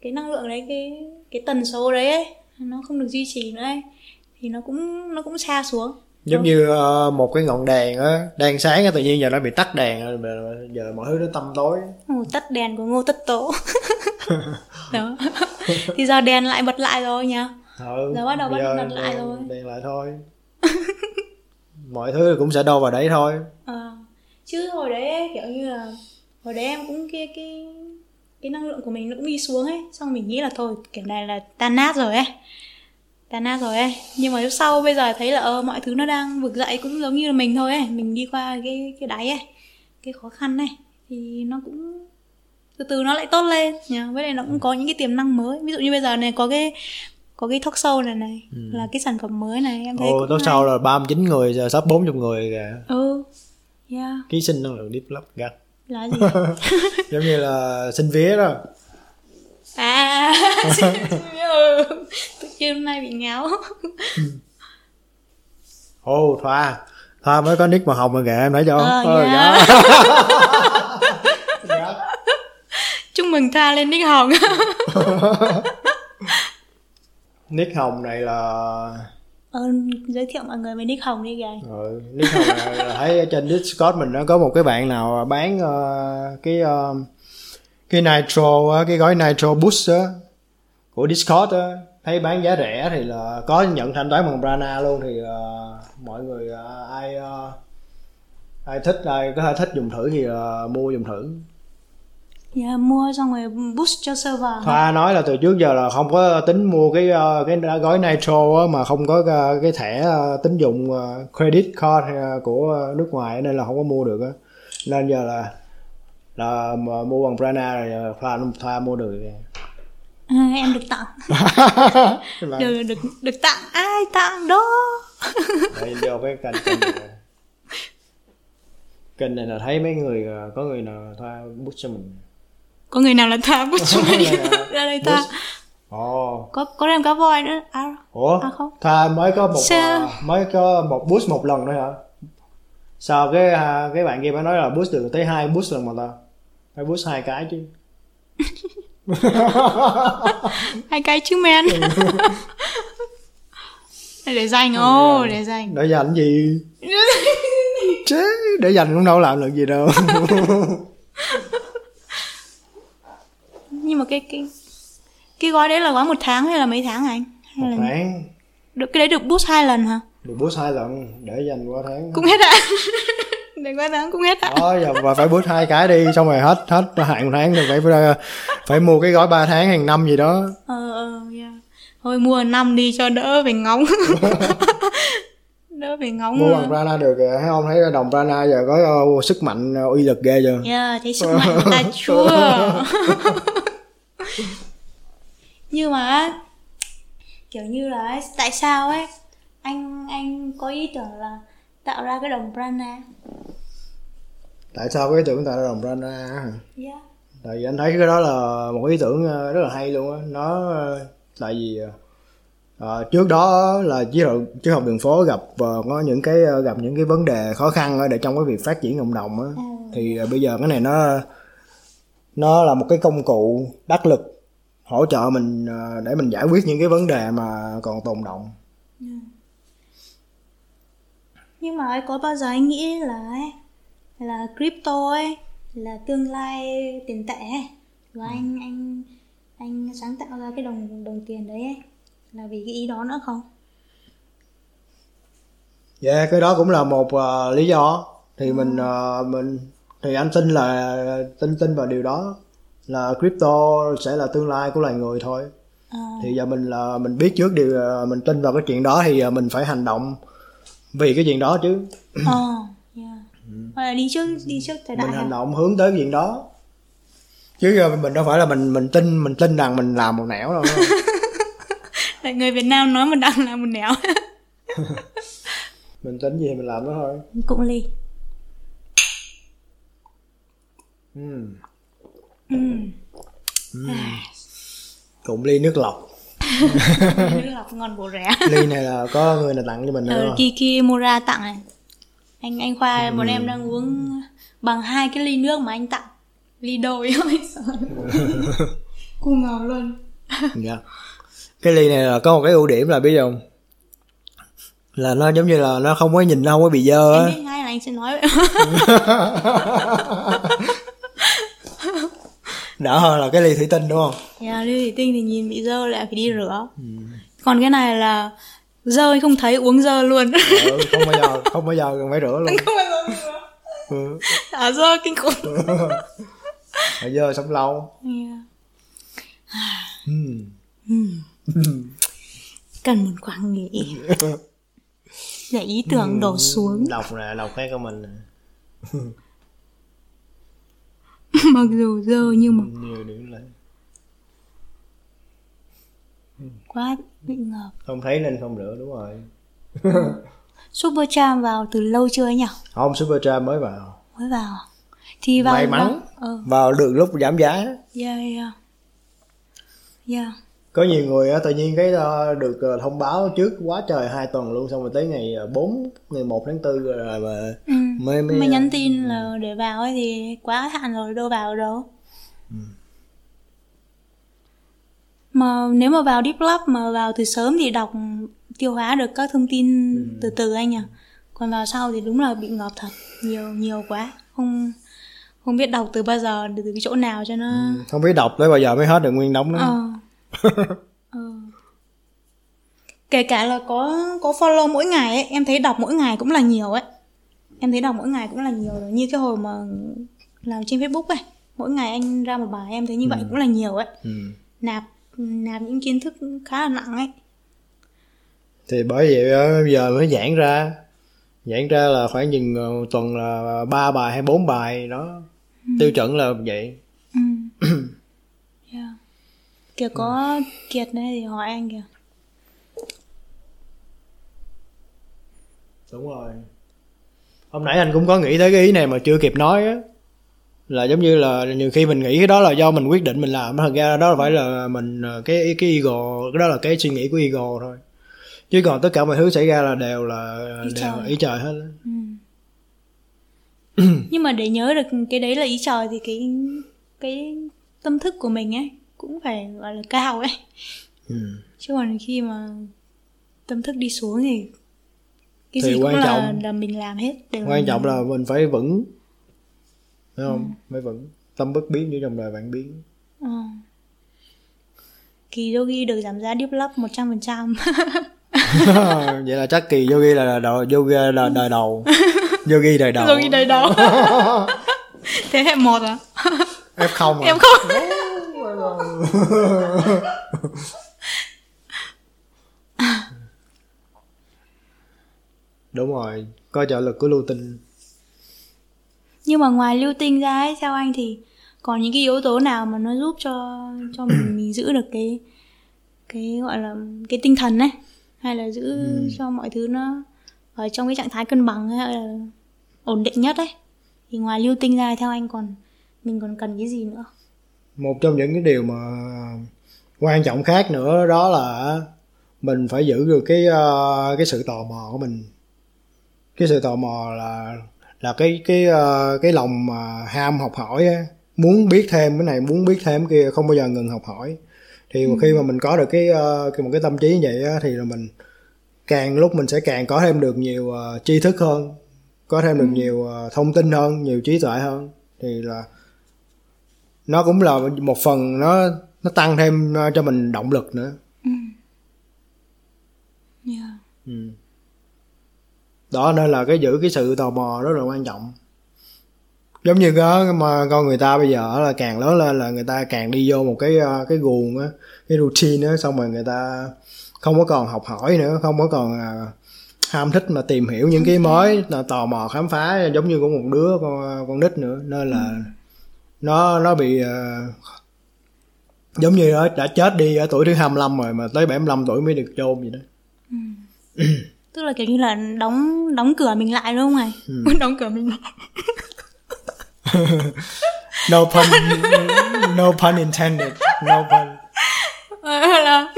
cái năng lượng đấy cái cái tần số đấy ấy, nó không được duy trì nữa ấy. thì nó cũng nó cũng xa xuống. Giống như ờ, một cái ngọn đèn á đang sáng á tự nhiên giờ nó bị tắt đèn giờ- mọi thứ nó tăm tối. Ồ, tắt đèn của ngô tất tố đó. Thì giờ đèn lại bật lại rồi nha ừ, Giờ bắt đầu bắt- giờ bật lại rồi. đèn lại thôi mọi thứ cũng sẽ đâu vào đấy thôi. Ờ, chứ hồi đấy kiểu như là hồi đấy em cũng kia cái cái năng lượng của mình nó cũng đi xuống ấy. Xong mình nghĩ là thôi kiểu này là tan nát rồi ấy. Tan nát rồi ấy. Nhưng mà lúc sau bây giờ thấy là ờ mọi thứ nó đang vực dậy cũng giống như là mình thôi ấy. Mình đi qua cái cái đáy ấy cái khó khăn này thì nó cũng từ từ nó lại tốt lên nhá với lại nó cũng có những cái tiềm năng mới. Ví dụ như bây giờ này có cái có cái talk show này này là cái sản phẩm mới này em thấy ồ hay. sau là 39 người giờ sắp 40 người kìa. Ừ yeah. Ký sinh năng lượng deep love gắt là gì giống như là sinh vía đó. À ừ. tự nhiên hôm nay bị ngáo. Ồ thoa. Thoa mới có nick màu hồng rồi kìa em thấy cho Ờ, Ờ, dạ. dạ. chúc mừng tha lên nick hồng nick hồng này là ờ, giới thiệu mọi người về nick hồng đi kìa. Ừ, nick hồng này là thấy trên discord mình nó có một cái bạn nào bán ờ, cái ờ, cái nitro cái gói nitro boost á, của discord á. Thấy bán giá rẻ thì là có nhận thanh toán bằng Brana luôn thì ờ, mọi người ờ, ai ờ, ai thích ai có thể thích dùng thử thì ờ, mua dùng thử dạ, mua xong rồi boost cho server Thoa nói là từ trước giờ là không có tính mua cái ờ, cái gói nitro mà không có ờ, cái thẻ ờ, tín dụng credit card của nước ngoài nên là không có mua được á. Nên giờ là là mà mua bằng Brana rồi Thoa Thoa mua được à, em được tặng. Được được được tặng. Ai tặng đó? Đây vô cái kênh kênh này. kênh này là thấy mấy người có người nào Thoa bút cho mình có người nào là tha mình? Này nè. ra đây ta ồ. Có có đem cá voi nữa. À, ủa? À, không. Thoa mới có một Sao? ờ, mới có một boost một lần thôi hả? Sao cái à, cái bạn kia mới nói là boost được tới hai boost lần mà ta? Phải boost hai cái chứ. Hai cái chứ men để dành ô để dành. Để dành gì? Chứ để dành cũng đâu làm được gì đâu nhưng mà cái cái cái gói đấy là gói một tháng hay là mấy tháng hả anh? Hay một là tháng. Được cái đấy được boost hai lần hả? Được boost hai lần để dành qua tháng. Cũng hết ạ để qua tháng cũng hết ạ đó giờ và phải boost hai cái đi xong rồi hết hết hạn tháng rồi phải phải, mua cái gói 3 tháng hàng năm gì đó. Ờ ờ yeah. thôi mua năm đi cho đỡ phải ngóng. Đỡ phải ngóng mua bằng Prana được rồi thấy không thấy đồng Prana giờ có uh, sức mạnh uh, uy lực ghê chưa? Yeah, thấy sức mạnh ta chua nhưng mà kiểu như là ấy, tại sao ấy anh anh có ý tưởng là tạo ra cái đồng prana tại sao cái ý tưởng tạo ra đồng Prana hả? yeah. tại vì anh thấy cái đó là một ý tưởng uh, rất là hay luôn á nó uh, tại vì uh, trước đó là chế độ chế học đường phố gặp có những cái gặp những cái vấn đề khó khăn ở để trong cái việc phát triển cộng đồng á Ừ. thì bây giờ cái này nó nó là một cái công cụ đắc lực hỗ trợ mình uh, để mình giải quyết những cái vấn đề mà còn tồn động nhưng mà ấy, có bao giờ anh nghĩ là là crypto ấy là tương lai tiền tệ và anh anh anh sáng tạo ra cái đồng đồng tiền đấy ấy là vì cái ý đó nữa không? Dạ cái đó cũng là một uh, lý do. Thì mình uh, mình thì anh tin là tin tin vào điều đó là crypto sẽ là tương lai của loài người thôi. Ờ, thì giờ mình là mình biết trước điều ờ, mình tin vào cái chuyện đó thì ờ, mình phải hành động vì cái chuyện đó chứ. Ờ yeah. hoặc là đi trước đi trước thời đại mình hành động hướng tới cái chuyện đó. Chứ giờ mình đâu phải là mình mình tin mình tin rằng mình làm một nẻo đâu? Tại người Việt Nam nói mà đang là một nẻo. Mình tính gì thì mình làm đó thôi. Cũng ly ừ. ừ. cũng ly nước lọc. Nước lọc ngon bổ rẻ. Ly này là có người nào tặng cho mình nữa ờ, không? Kiki Mura tặng này. Anh anh Khoa bọn em đang uống bằng hai cái ly nước mà anh tặng. Ly đôi ôi Cu ngầu luôn. Dạ. cái ly này là có một cái ưu điểm là biết không là nó giống như là nó không có nhìn nó không có bị dơ á. Biết ngay là anh sẽ nói vậy đỡ hơn là cái ly thủy tinh đúng không? Yeah, Ly thủy tinh thì nhìn bị dơ lại phải đi rửa. Còn cái này là dơ không thấy uống dơ luôn. Ừ, không bao giờ không bao giờ cần phải rửa luôn. Không bao giờ rửa. Ừ. Đã dơ kinh khủng. Phải dơ sống lâu. Yeah. ừ. Cần một khoảng nghỉ. Để ý tưởng đổ xuống. đọc nè đọc cái của mình nè. Mặc dù dơ nhưng mà nhiều điểm lại. Quá bị ngợp. Không thấy nên không rửa đúng rồi. Super Charm vào từ lâu chưa ấy nhỉ? không super Jam mới vào. Mới vào Thì vào May mắn. vào- Ờ, vào được lúc giảm giá. Yeah, yeah. Yeah có nhiều người tự nhiên cái ờ, được ờ, thông báo trước quá trời hai tuần luôn xong rồi tới ngày ờ, 4 ngày 1 tháng 4 rồi mà ừ. mới mới Mà nhắn tin là để vào ấy thì quá hạn rồi đâu vào đâu. Mà nếu mà vào Deep Lab mà vào từ sớm thì đọc tiêu hóa được các thông tin từ từ anh à Còn vào sau thì đúng là bị ngợp thật Nhiều nhiều quá. Không không biết đọc từ bao giờ, từ cái chỗ nào cho nó không biết đọc tới bao giờ mới hết được nguyên đống đó. Ờ. Ờ. Kể cả là có có follow mỗi ngày ấy, em thấy đọc mỗi ngày cũng là nhiều ấy. Em thấy đọc mỗi ngày cũng là nhiều rồi. Như cái hồi mà làm trên Facebook ấy, mỗi ngày anh ra một bài em thấy như vậy cũng là nhiều ấy. ừ. Nạp nạp những kiến thức khá là nặng ấy. thì bởi vậy á, giờ mới giãn ra giãn ra là khoảng chừng ờ, tuần là ba bài hay bốn bài đó tiêu chuẩn là vậy Ừ. yeah. Kìa có Kiệt này thì hỏi anh kìa. đúng rồi hôm nãy anh cũng có nghĩ tới cái ý này mà chưa kịp nói á là giống như là nhiều khi mình nghĩ cái đó là do mình quyết định mình làm thật ra đó phải là mình cái cái ego cái đó là cái suy nghĩ của ego thôi chứ còn tất cả mọi thứ xảy ra là đều là Ý đều trời. ý trời hết á. Nhưng mà để nhớ được cái đấy là ý trời thì cái cái tâm thức của mình ấy cũng phải gọi là cao ấy. Ừ. chứ còn khi mà tâm thức đi xuống thì cái Thì gì cũng quan là, trọng- là mình làm hết đều quan trọng là mình. phải vững Thấy không? Ừ. phải vững. Tâm bất biến như trong đời bạn biến. Ờ. kỳ yogi được giảm giá deep love 100% vậy là chắc kỳ yogi là đầu yogi là đời đầu. Yogi đời đầu. Yogi đời đầu. Thế hệ một à? F không à? Em không đúng rồi có trợ lực của lưu tinh. Nhưng mà ngoài lưu tinh ra ấy theo anh thì còn những cái yếu tố nào mà nó giúp cho cho mình mình giữ được cái cái gọi là cái tinh thần ấy? Hay là giữ Ừ. cho mọi thứ nó ở trong cái trạng thái cân bằng hay là ổn định nhất ấy? Thì ngoài lưu tinh ra theo anh còn mình còn cần cái gì nữa một trong những cái điều mà quan trọng khác nữa đó là mình phải giữ được cái ờ, cái sự tò mò của mình. Cái sự tò mò là là cái cái ờ, cái lòng mà ham học hỏi muốn biết thêm cái này muốn biết thêm cái kia không bao giờ ngừng học hỏi. Thì một khi mà mình có được cái ờ, cái một cái tâm trí như vậy thì là mình càng lúc mình sẽ càng có thêm được nhiều tri thức hơn có thêm được nhiều ờ, thông tin hơn nhiều trí tuệ hơn. Thì là nó cũng là một phần nó nó tăng thêm ờ, cho mình động lực nữa. Yeah. ừ. đó nên là cái giữ cái sự tò mò rất là quan trọng. Giống như đó mà con người ta bây giờ là càng lớn lên là người ta càng đi vô một cái ờ, cái guồng á cái routine á xong rồi người ta không có còn học hỏi nữa không có còn à, ham thích mà tìm hiểu những cái mới là tò mò khám phá giống như của một đứa con con nít nữa. Nên là nó nó bị ờ, giống như đó, đã chết đi ở tuổi thứ 25 rồi mà tới 75 tuổi mới được chôn vậy đó. Tức là kiểu như là đóng đóng cửa mình lại đúng không này Ừ. đóng cửa mình lại. No pun no pun intended no pun. Gọi là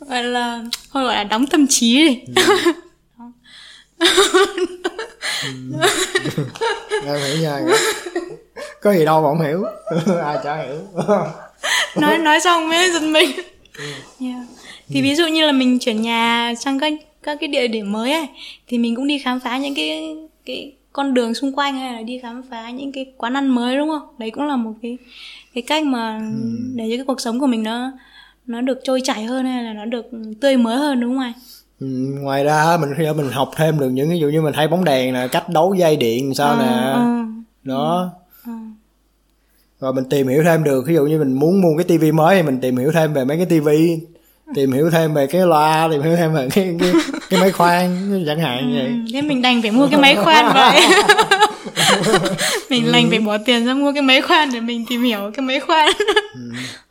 gọi là thôi gọi là đóng tâm trí đi. Em hiểu nha có gì đâu mà không hiểu. Ai chả hiểu. Nói nói xong mới giật mình. Yeah. thì ví dụ như là mình chuyển nhà sang các các cái địa điểm mới ấy thì mình cũng đi khám phá những cái cái con đường xung quanh hay là đi khám phá những cái quán ăn mới đúng không? Đấy cũng là một cái cái cách mà để cho cái cuộc sống của mình nó nó được trôi chảy hơn hay là nó được tươi mới hơn đúng không anh Ừ, ngoài ra mình khi mình học thêm được những ví dụ như mình thấy bóng đèn nè cách đấu dây điện sao nè. Ờ, đó. ờ. Rồi mình tìm hiểu thêm được ví dụ như mình muốn mua cái tivi mới thì mình tìm hiểu thêm về mấy cái tivi tìm hiểu thêm về cái loa tìm hiểu thêm về cái cái, cái máy khoan chẳng hạn như vậy. Ừ, thế mình đành phải mua cái máy khoan vậy. Mình đành phải bỏ tiền ra mua cái máy khoan để mình tìm hiểu cái máy khoan.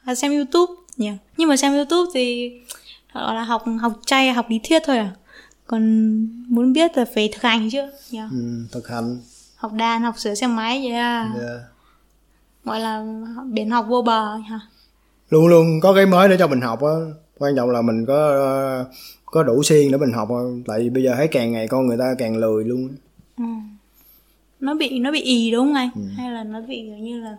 Và xem youtube nhỉ? Nhưng mà xem youtube thì gọi là học học chay học lý thuyết thôi à? Còn muốn biết là phải thực hành chứ nhỉ? Ừ, thực hành. Học đàn học sửa xe máy vậy à? Yeah. Gọi là biển học vô bờ hả? Luôn luôn. Có cái mới để cho mình học á. Quan trọng là mình có ờ, có đủ siêng để mình học thôi. Tại vì bây giờ thấy càng ngày con người ta càng lười luôn ừ. nó bị nó bị ì đúng không anh? Ừ. hay là nó bị như là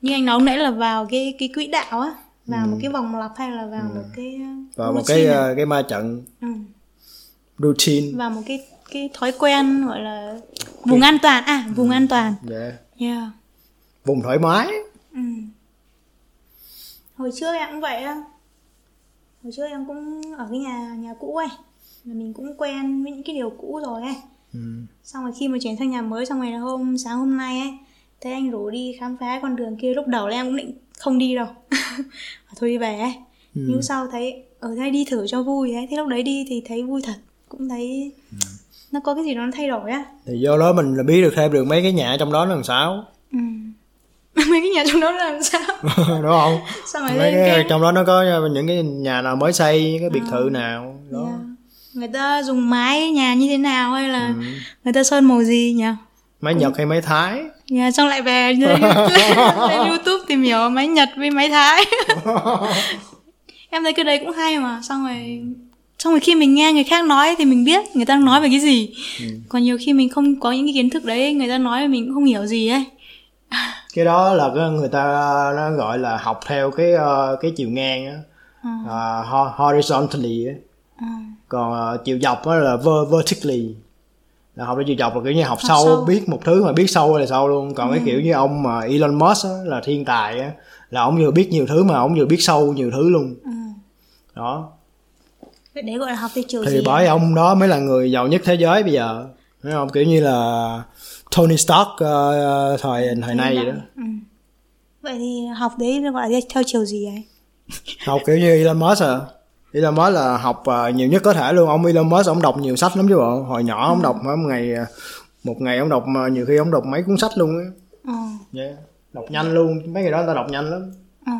như anh nói nãy là vào cái cái quỹ đạo á. Vào một cái vòng lặp hay là vào một cái và Ừ. một cái à? ờ, cái ma trận. Ừ. routine. Vào một cái cái thói quen gọi là vùng an toàn. À vùng an toàn. Yeah. yeah vùng thoải mái. Ừ. hồi trước em cũng vậy á. Hồi trước em cũng ở cái nhà nhà cũ ấy. Là mình cũng quen với những cái điều cũ rồi ấy. Ừ. xong rồi khi mà chuyển sang nhà mới xong rồi là hôm sáng hôm nay ấy thấy anh rủ đi khám phá con đường kia. Lúc đầu là em cũng định không đi đâu. Thôi đi về ấy. Ừ. nhưng sau thấy ở đây đi thử cho vui ấy. Thế lúc đấy đi thì thấy vui thật. Cũng thấy Ừ. nó có cái gì đó nó thay đổi á. Thì do đó mình là biết được thêm được mấy cái nhà trong đó nó làm sao. Ừ. mấy cái nhà trong đó là làm sao? Đúng không? Xong rồi mấy cái, cái trong đó nó có những cái nhà nào mới xây cái biệt thự nào đó. Yeah. người ta dùng mái nhà như thế nào hay là Ừ. người ta sơn màu gì nhỉ? Máy nhật hay máy thái? Nhà xong lại về lên, lên youtube tìm hiểu máy nhật với máy thái. Em thấy cái đấy cũng hay mà. Xong rồi xong rồi khi mình nghe người khác nói thì mình biết người ta nói về cái gì. Ừ. còn nhiều khi mình không có những cái kiến thức đấy người ta nói mình cũng không hiểu gì ấy cái đó là cái người ta nó gọi là học theo cái ờ, cái chiều ngang á. Ờ. à, ho- horizontally á. Ờ. còn ờ, chiều dọc á là ver- vertically. Là học chiều dọc là kiểu như học, Học sâu, sâu. biết một thứ mà biết sâu là sâu luôn. Còn cái kiểu như ông mà Elon Musk á, là thiên tài á là ông vừa biết nhiều thứ mà ông vừa biết sâu nhiều thứ luôn. Ừ. đó. Vậy đấy gọi là học theo chiều thì gì bởi ông đó mới là người giàu nhất thế giới bây giờ. Thấy không? Kiểu như là Tony Stark ờ, thời thời nay vậy đó. Ừ. vậy thì học đấy gọi là theo chiều gì ấy học kiểu như Elon Musk à. Elon Musk là học ờ, nhiều nhất có thể luôn. Ông Elon Musk ông đọc nhiều sách lắm chứ bộ. Hồi nhỏ ông đọc một ngày ờ, một ngày ông đọc nhiều khi ông đọc mấy cuốn sách luôn á. Ờ yeah. đọc nhanh luôn. Mấy người đó người ta đọc nhanh lắm. Ờ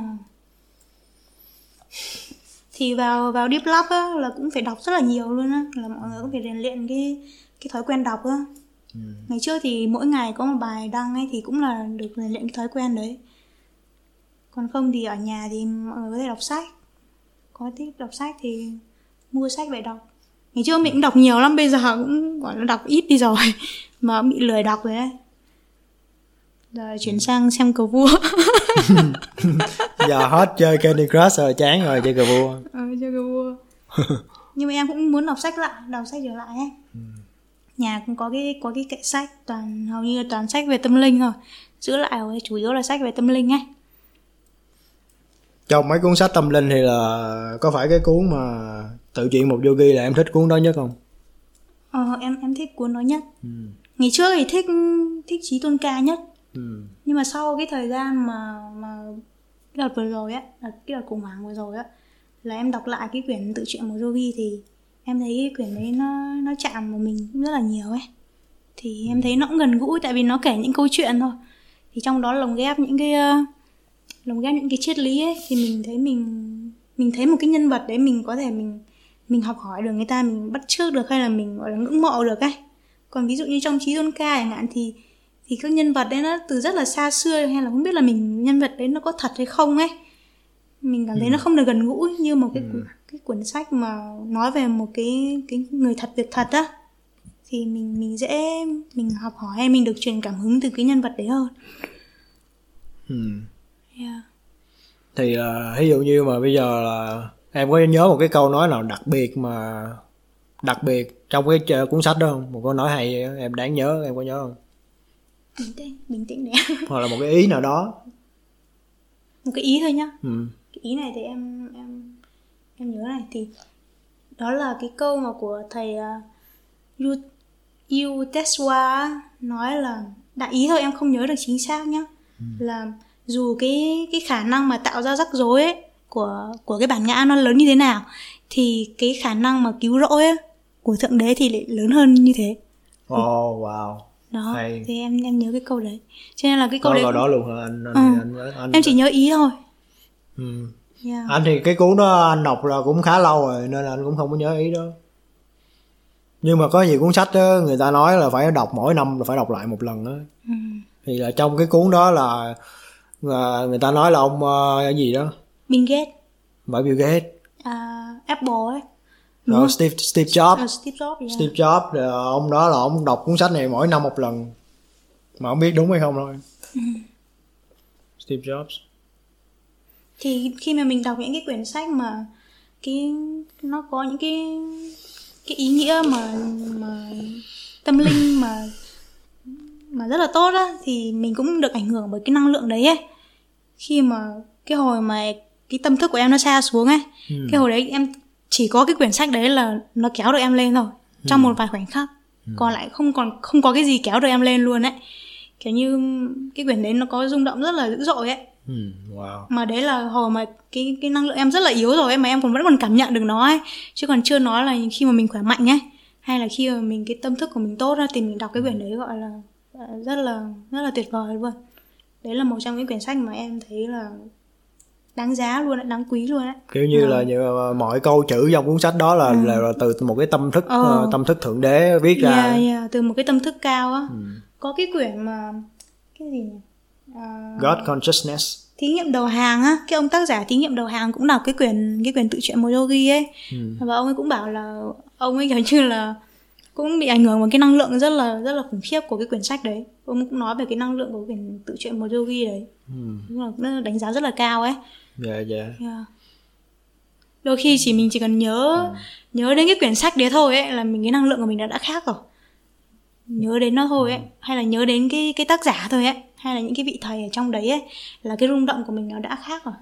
thì vào vào deep lab á là cũng phải đọc rất là nhiều luôn á. Là mọi người cũng phải rèn luyện cái cái thói quen đọc á ngày trước thì mỗi ngày có một bài đăng ấy thì cũng là được rèn luyện cái thói quen đấy. Còn không thì ở nhà thì mọi người có thể đọc sách. Có thích đọc sách thì mua sách về đọc. Ngày trước mình cũng đọc nhiều lắm bây giờ cũng gọi là đọc ít đi rồi. Mà bị lười đọc rồi đấy. Rồi chuyển sang xem cờ vua. Giờ hết chơi Candy Crush rồi chán rồi chơi cờ vua. Ờ chơi cờ vua. Nhưng mà em cũng muốn đọc sách lại đọc sách trở lại ấy nhà cũng có cái có cái kệ sách toàn hầu như là toàn sách về tâm linh rồi giữ lại rồi chủ yếu là sách về tâm linh ấy. Trong mấy cuốn sách tâm linh thì là có phải cái cuốn mà tự chuyện một yogi là em thích cuốn đó nhất không? Ờ em em thích cuốn đó nhất. Ngày trước thì thích thích trí tôn ca nhất. Ừ. nhưng mà sau cái thời gian mà mà cái đợt vừa rồi á cái đợt khủng hoảng vừa rồi á là em đọc lại cái quyển tự truyện một yogi thì em thấy quyển đấy nó nó chạm vào mình cũng rất là nhiều ấy. Thì em thấy nó cũng gần gũi tại vì nó kể những câu chuyện thôi. Thì trong đó lồng ghép những cái ờ, lồng ghép những cái triết lý ấy thì mình thấy mình mình thấy một cái nhân vật đấy mình có thể mình mình học hỏi được người ta mình bắt chước được hay là mình gọi là ngưỡng mộ được ấy. Còn ví dụ như trong trí tôn ca chẳng hạn thì thì các nhân vật đấy nó từ rất là xa xưa hay là không biết là mình nhân vật đấy nó có thật hay không ấy. Mình cảm thấy nó không được gần gũi như một cái cuốn, cái cuốn sách mà nói về một cái cái người thật việc thật á thì mình mình dễ mình học hỏi hay mình được truyền cảm hứng từ cái nhân vật đấy hơn Ừ. yeah. thì uh, ví dụ như mà bây giờ là em có nhớ một cái câu nói nào đặc biệt mà đặc biệt trong cái cuốn sách đó không một câu nói hay em đáng nhớ em có nhớ không bình tĩnh bình tĩnh để hoặc là một cái ý nào đó một cái ý thôi nhá ừ. cái ý này thì em em em nhớ này thì đó là cái câu mà của thầy uh, Yu Teswa nói là đại ý thôi em không nhớ được chính xác nhá. Là dù cái cái khả năng mà tạo ra rắc rối ấy của của cái bản ngã nó lớn như thế nào thì cái khả năng mà cứu rỗi ấy, của thượng đế thì lại lớn hơn như thế. Oh wow. Đó Hay. thì em em nhớ cái câu đấy. Cho nên là cái câu có đấy đó luôn hả? Anh anh, Ừ. anh, anh, anh em chỉ nhớ ý thôi. Ừ. yeah. anh thì cái cuốn đó anh đọc là cũng khá lâu rồi nên là anh cũng không có nhớ ý đó. Nhưng mà có nhiều cuốn sách đó, người ta nói là phải đọc mỗi năm là phải đọc lại một lần đó ừ. thì là trong cái cuốn đó là, là người ta nói là ông ờ, cái gì đó? Bill Gates. Bởi Bill Gates. À, Apple ấy. Rồi Steve Steve Jobs. À, Steve Jobs yeah. Steve Jobs thì ông đó là ông đọc cuốn sách này mỗi năm một lần. Mà không biết đúng hay không thôi. Steve Jobs thì khi mà mình đọc những cái quyển sách mà cái nó có những cái cái ý nghĩa mà mà tâm linh mà mà rất là tốt á thì mình cũng được ảnh hưởng bởi cái năng lượng đấy ấy. Khi mà cái hồi mà cái tâm thức của em nó xa xuống ấy cái hồi đấy em chỉ có cái quyển sách đấy là nó kéo được em lên thôi trong một vài khoảnh khắc. Còn lại không còn không có cái gì kéo được em lên luôn ấy. Kiểu như cái quyển đấy nó có rung động rất là dữ dội ấy ừ, wow. Mà đấy là hồi mà cái cái năng lượng em rất là yếu rồi ấy mà em còn vẫn còn cảm nhận được nó ấy. Chứ còn chưa nói là khi mà mình khỏe mạnh ấy hay là khi mà mình cái tâm thức của mình tốt á thì mình đọc cái quyển đấy gọi là ờ, rất là rất là tuyệt vời luôn. Đấy là một trong những quyển sách mà em thấy là đáng giá luôn đáng quý luôn đấy kiểu như là như ờ, mọi câu chữ trong cuốn sách đó là, là, là từ một cái tâm thức ờ, tâm thức thượng đế viết ra yeah, yeah, từ một cái tâm thức cao á. Có cái quyển mà cái gì nhỉ À, God consciousness. thí nghiệm đầu hàng á cái ông tác giả thí nghiệm đầu hàng cũng đọc cái quyển cái quyển tự truyện yogi ấy. Và ông ấy cũng bảo là ông ấy kiểu như là cũng bị ảnh hưởng bởi cái năng lượng rất là rất là khủng khiếp của cái quyển sách đấy. Ông cũng nói về cái năng lượng của quyển tự truyện yogi đấy. Ừ. đúng là nó đánh giá rất là cao ấy. Dạ dạ. Yeah. đôi khi chỉ mình chỉ cần nhớ nhớ đến cái quyển sách đấy thôi ấy là mình cái năng lượng của mình đã đã khác rồi. Nhớ đến nó thôi ấy hay là nhớ đến cái cái tác giả thôi ấy hay là những cái vị thầy ở trong đấy ấy là cái rung động của mình nó đã khác rồi.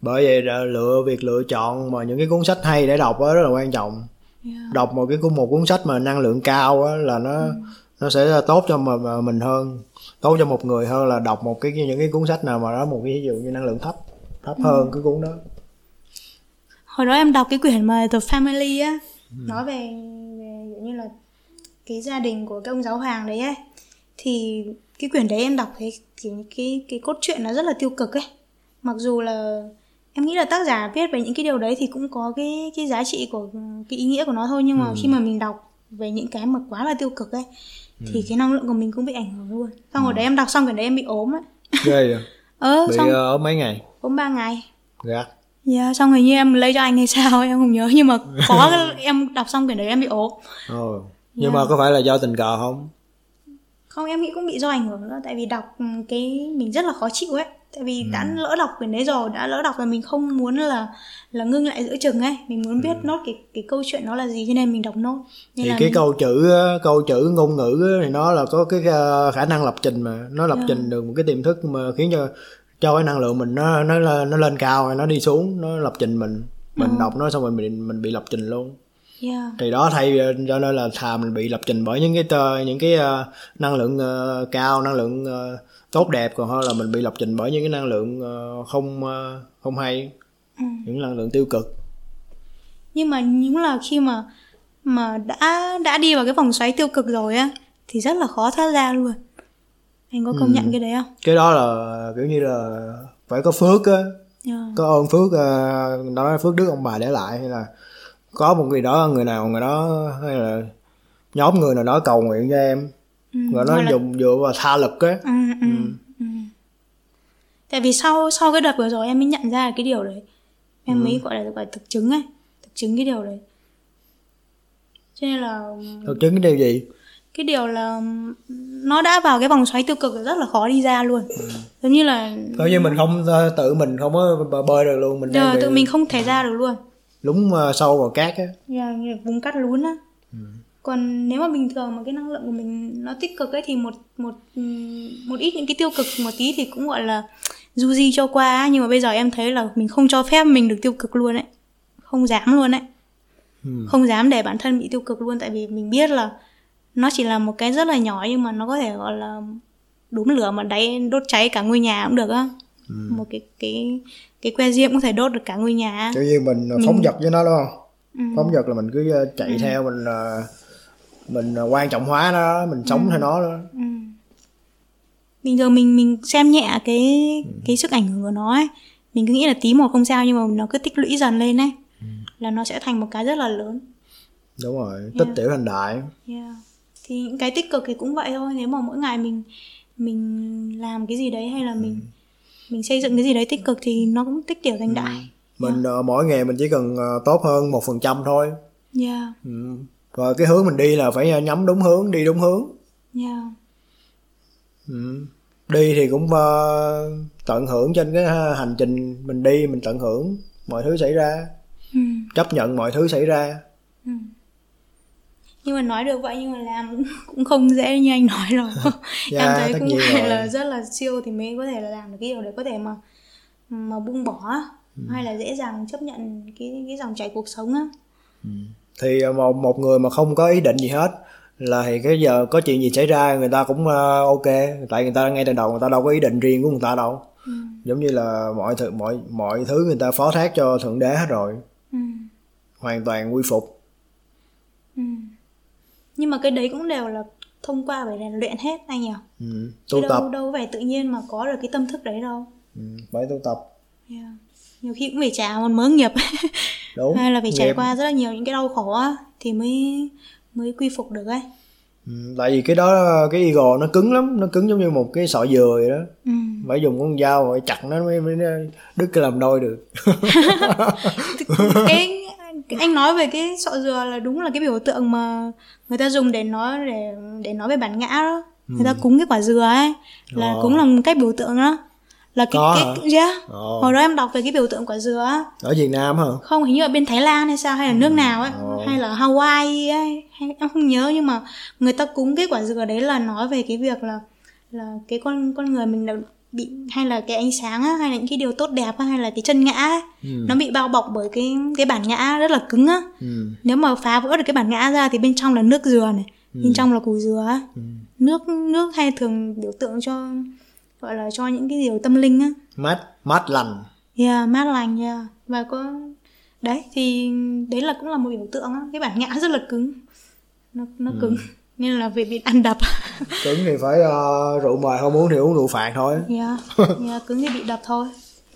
Bởi vậy là lựa việc lựa chọn mà những cái cuốn sách hay để đọc đó rất là quan trọng. Yeah. đọc một cái cuốn một cuốn sách mà năng lượng cao á là nó nó sẽ tốt cho mà, mình hơn tốt cho một người hơn là đọc một cái những cái cuốn sách nào mà nó một cái ví dụ như năng lượng thấp thấp hơn cái cuốn đó. Hồi đó em đọc cái quyển mà The Family á nói về, về như là cái gia đình của cái ông giáo hoàng đấy ấy thì cái quyển đấy em đọc thấy cái cái cái cốt truyện nó rất là tiêu cực ấy. Mặc dù là em nghĩ là tác giả viết về những cái điều đấy thì cũng có cái cái giá trị của cái ý nghĩa của nó thôi nhưng mà khi mà mình đọc về những cái mà quá là tiêu cực ấy thì cái năng lượng của mình cũng bị ảnh hưởng luôn. Xong hồi đấy em đọc xong quyển đấy em bị ốm ấy ghê vậy? Ờ bị xong ờ, ở mấy ngày? ốm ba ngày. Gạt Dạ, xong hình như em lấy cho anh hay sao em không nhớ nhưng mà có em đọc xong quyển đấy em bị ốm. Ồ. nhưng mà có phải là do tình cờ không không em nghĩ cũng bị do ảnh hưởng nữa tại vì đọc ừ, cái mình rất là khó chịu ấy. Tại vì đã lỡ đọc quyển đấy rồi đã lỡ đọc và mình không muốn là là ngưng lại giữa chừng ấy. Mình muốn biết nốt cái cái câu chuyện nó là gì cho nên mình đọc nốt. Nên thì là cái mình- câu chữ á, câu chữ ngôn ngữ thì nó là có cái ờ, khả năng lập trình mà. Nó lập Dạ. trình được một cái tiềm thức mà khiến cho cho cái năng lượng mình nó nó nó lên cao hay nó đi xuống nó lập trình mình. Mình Ờ. đọc nó xong rồi mình mình bị lập trình luôn yeah. thì đó thay cho nên là thà mình bị lập trình bởi những cái tơ, những cái ờ, năng lượng ờ, cao năng lượng ờ, tốt đẹp còn hơn là mình bị lập trình bởi những cái năng lượng ờ, không ờ, không hay Ừ. những năng lượng tiêu cực nhưng mà những là khi mà mà đã đã đi vào cái vòng xoáy tiêu cực rồi á thì rất là khó thoát ra luôn anh có công nhận cái đấy không cái đó là kiểu như là phải có phước á yeah. có ơn phước ờ, đó là phước đức ông bà để lại hay là có một người đó người nào người đó hay là nhóm người nào đó cầu nguyện cho em. Ừ, nó hoặc là- dùng dựa vào tha lực á ừ, ừ, ừ. tại vì sau sau cái đợt vừa rồi em mới nhận ra cái điều đấy. Em mới gọi là gọi là thực chứng ấy thực chứng cái điều đấy. Cho nên là thực chứng cái điều gì? Cái điều là nó đã vào cái vòng xoáy tiêu cực rất là khó đi ra luôn. Giống như là coi như mình không tự mình không có bơi- được luôn mình bị tự mình không thể ra được luôn lúng ờ, sâu vào cát á. Như là vùng cắt lún á. Còn nếu mà bình thường mà cái năng lượng của mình nó tích cực ấy thì một một một ít những cái tiêu cực một tí thì cũng gọi là du di cho qua á. nhưng mà bây giờ em thấy là mình không cho phép mình được tiêu cực luôn ấy. Không dám luôn ấy. Ừ. không dám để bản thân bị tiêu cực luôn tại vì mình biết là nó chỉ là một cái rất là nhỏ nhưng mà nó có thể gọi là đốm lửa mà đáy đốt cháy cả ngôi nhà cũng được á. Một cái cái cái que diêm cũng có thể đốt được cả ngôi nhà. Kiểu như mình ờ, phóng dật với nó đúng không? Ừ. phóng dật là mình cứ ờ, chạy theo mình ờ, mình ờ, quan trọng hóa nó mình sống theo nó đó. Ừ. bình thường mình mình xem nhẹ cái cái sức ảnh hưởng của nó ấy. Mình cứ nghĩ là tí một không sao nhưng mà nó cứ tích lũy dần lên ấy. Là nó sẽ thành một cái rất là lớn. Đúng rồi tích tiểu thành đại. Yeah. thì những cái tích cực thì cũng vậy thôi. Nếu mà mỗi ngày mình mình làm cái gì đấy hay là mình mình xây dựng cái gì đấy tích cực thì nó cũng tích tiểu thành đại. Mình ờ, mỗi ngày mình chỉ cần ờ, tốt hơn một phần trăm thôi. Yeah ừ. và cái hướng mình đi là phải ờ, nhắm đúng hướng đi đúng hướng. Yeah ừ. đi thì cũng ờ, tận hưởng trên cái hành trình mình đi mình tận hưởng mọi thứ xảy ra. Ừ. chấp nhận mọi thứ xảy ra nhưng mà nói được vậy nhưng mà làm cũng, không dễ như anh nói đâu Dạ, em thấy tất cũng phải rồi. là rất là siêu thì mới có thể là làm được cái điều đấy có thể mà mà buông bỏ Ừ. hay là dễ dàng chấp nhận cái cái dòng chảy cuộc sống á thì ờ, một một người mà không có ý định gì hết là thì cái giờ có chuyện gì xảy ra người ta cũng ờ, ok tại người ta ngay từ đầu người ta đâu có ý định riêng của người ta đâu ừ. giống như là mọi thứ mọi mọi thứ người ta phó thác cho thượng đế hết rồi Ừ. hoàn toàn quy phục Ừ. nhưng mà cái đấy cũng đều là thông qua phải rèn luyện hết anh nhỉ ừ. Tu tập đâu đâu phải tự nhiên mà có được cái tâm thức đấy đâu ừ. phải tu tập yeah. nhiều khi cũng phải trả một mớ nghiệp đúng hay là phải trải qua rất là nhiều những cái đau khổ á thì mới mới quy phục được ấy ừ. tại vì cái đó cái ego nó cứng lắm nó cứng giống như một cái sọ dừa vậy đó ừ. phải dùng con dao phải chặt nó mới, mới đứt cái làm đôi được cái anh nói về cái sọ dừa là đúng là cái biểu tượng mà người ta dùng để nói để để nói về bản ngã đó người ta cúng cái quả dừa ấy là Ồ. cũng là một cách biểu tượng đó là cái Có cái hả? yeah. Ồ. hồi đó em đọc về cái biểu tượng quả dừa á ở Việt Nam hả không hình như ở bên Thái Lan hay sao hay là nước nào ấy Ồ. hay là Hawaii ấy hay em không nhớ nhưng mà người ta cúng cái quả dừa đấy là nói về cái việc là là cái con con người mình là bị hay là cái ánh sáng á hay là những cái điều tốt đẹp á hay là cái chân ngã ấy, nó bị bao bọc bởi cái cái bản ngã rất là cứng á. Ừ. nếu mà phá vỡ được cái bản ngã ra thì bên trong là nước dừa này bên trong là củ dừa á. Nước nước hay thường biểu tượng cho gọi là cho những cái điều tâm linh á. Mát mát lành. Yeah, mát lành yeah. và có đấy thì đấy là cũng là một biểu tượng á. Cái bản ngã rất là cứng. Nó nó cứng nên là về bị ăn đập cứng thì phải ờ, rượu mời không uống thì uống rượu phạt thôi yeah. yeah, cứng thì bị đập thôi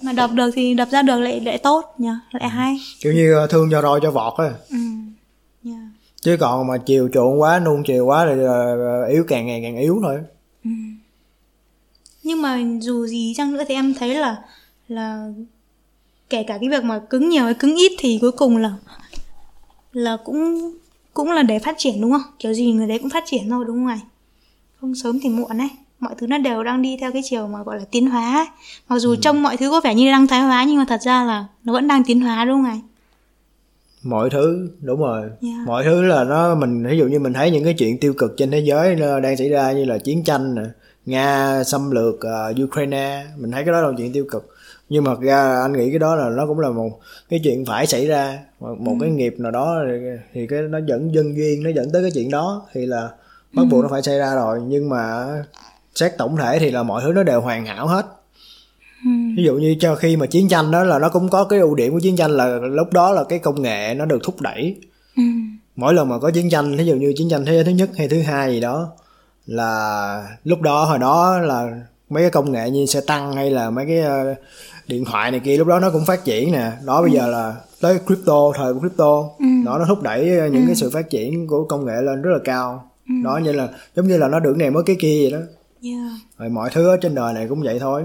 mà đập được thì đập ra được lại lại tốt nha lại hay kiểu như ờ, thương cho roi cho vọt á ừ. yeah. chứ còn mà chiều chuộng quá nuông chiều quá thì ờ, yếu càng ngày càng yếu thôi nhưng mà dù gì chăng nữa thì em thấy là là kể cả cái việc mà cứng nhiều hay cứng ít thì cuối cùng là là cũng cũng là để phát triển đúng không? Kiểu gì người đấy cũng phát triển thôi đúng không này không sớm thì muộn ấy mọi thứ nó đều đang đi theo cái chiều mà gọi là tiến hóa ấy. mặc dù trông mọi thứ có vẻ như đang thoái hóa nhưng mà thật ra là nó vẫn đang tiến hóa đúng không này mọi thứ đúng rồi. Yeah. mọi thứ là nó mình ví dụ như mình thấy những cái chuyện tiêu cực trên thế giới đang xảy ra như là chiến tranh nè nga xâm lược ờ, ukraine mình thấy cái đó là chuyện tiêu cực nhưng mà ra anh nghĩ cái đó là nó cũng là một cái chuyện phải xảy ra. Một, một cái nghiệp nào đó thì, cái nó dẫn dân duyên nó dẫn tới cái chuyện đó thì là bắt buộc nó phải xảy ra rồi. Nhưng mà xét tổng thể thì là mọi thứ nó đều hoàn hảo hết. Ví dụ như cho khi mà chiến tranh đó là nó cũng có cái ưu điểm của chiến tranh là lúc đó là cái công nghệ nó được thúc đẩy. Ừ. mỗi lần mà có chiến tranh ví dụ như chiến tranh thế giới thứ nhất hay thứ hai gì đó là lúc đó hồi đó là mấy cái công nghệ như xe tăng hay là mấy cái ờ, điện thoại này kia lúc đó nó cũng phát triển nè đó bây giờ là tới crypto thời của crypto đó nó thúc đẩy ờ, những cái sự phát triển của công nghệ lên rất là cao đó như là giống như là nó được này mới cái kia vậy đó yeah. rồi mọi thứ ở trên đời này cũng vậy thôi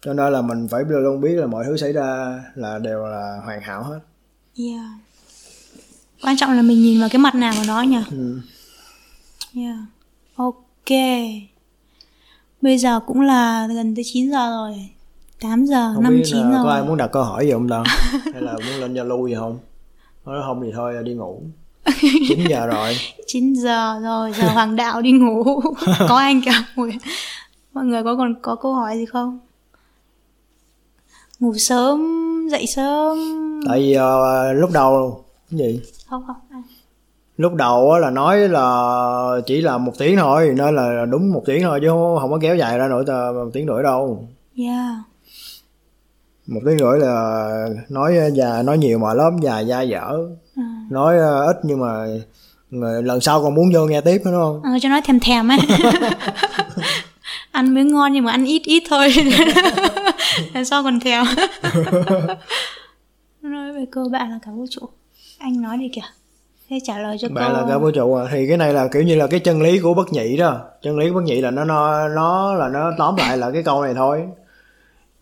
cho nên là mình phải luôn biết là mọi thứ xảy ra là đều là hoàn hảo hết Yeah. Quan trọng là mình nhìn vào cái mặt nào của nó nhỉ? ừ. Yeah. Ok. Bây giờ cũng là gần tới 9 giờ rồi. 8 giờ, không 5 biết 9 là rồi. có ai muốn đặt câu hỏi gì không ta hay là muốn lên zalo gì không nói không thì thôi đi ngủ 9 giờ rồi 9 giờ rồi, giờ hoàng đạo đi ngủ. có anh cả mọi người có còn có câu hỏi gì không? Ngủ sớm, dậy sớm. tại vì ờ, lúc đầu cái gì Không không. lúc đầu á là nói là chỉ là một tiếng thôi nên là đúng một tiếng thôi chứ không có kéo dài ra nổi một tiếng rưỡi đâu Yeah. Một tiếng rưỡi là nói dài nói nhiều mà lớp dài dai dở. À. nói ờ, ít nhưng mà người- lần sau còn muốn vô nghe tiếp nữa đúng không? Ờ, cho nó thèm thèm ấy ăn mới ngon nhưng mà ăn ít ít thôi. Lần sau còn thèm. Nói về cơ bạn là cả vũ trụ. Anh nói đi kìa. Thế trả lời cho bạn câu là cả vũ trụ à? Thì cái này là kiểu như là cái chân lý của bất nhị đó. Chân lý của bất nhị là nó nó nó là nó tóm lại là cái câu này thôi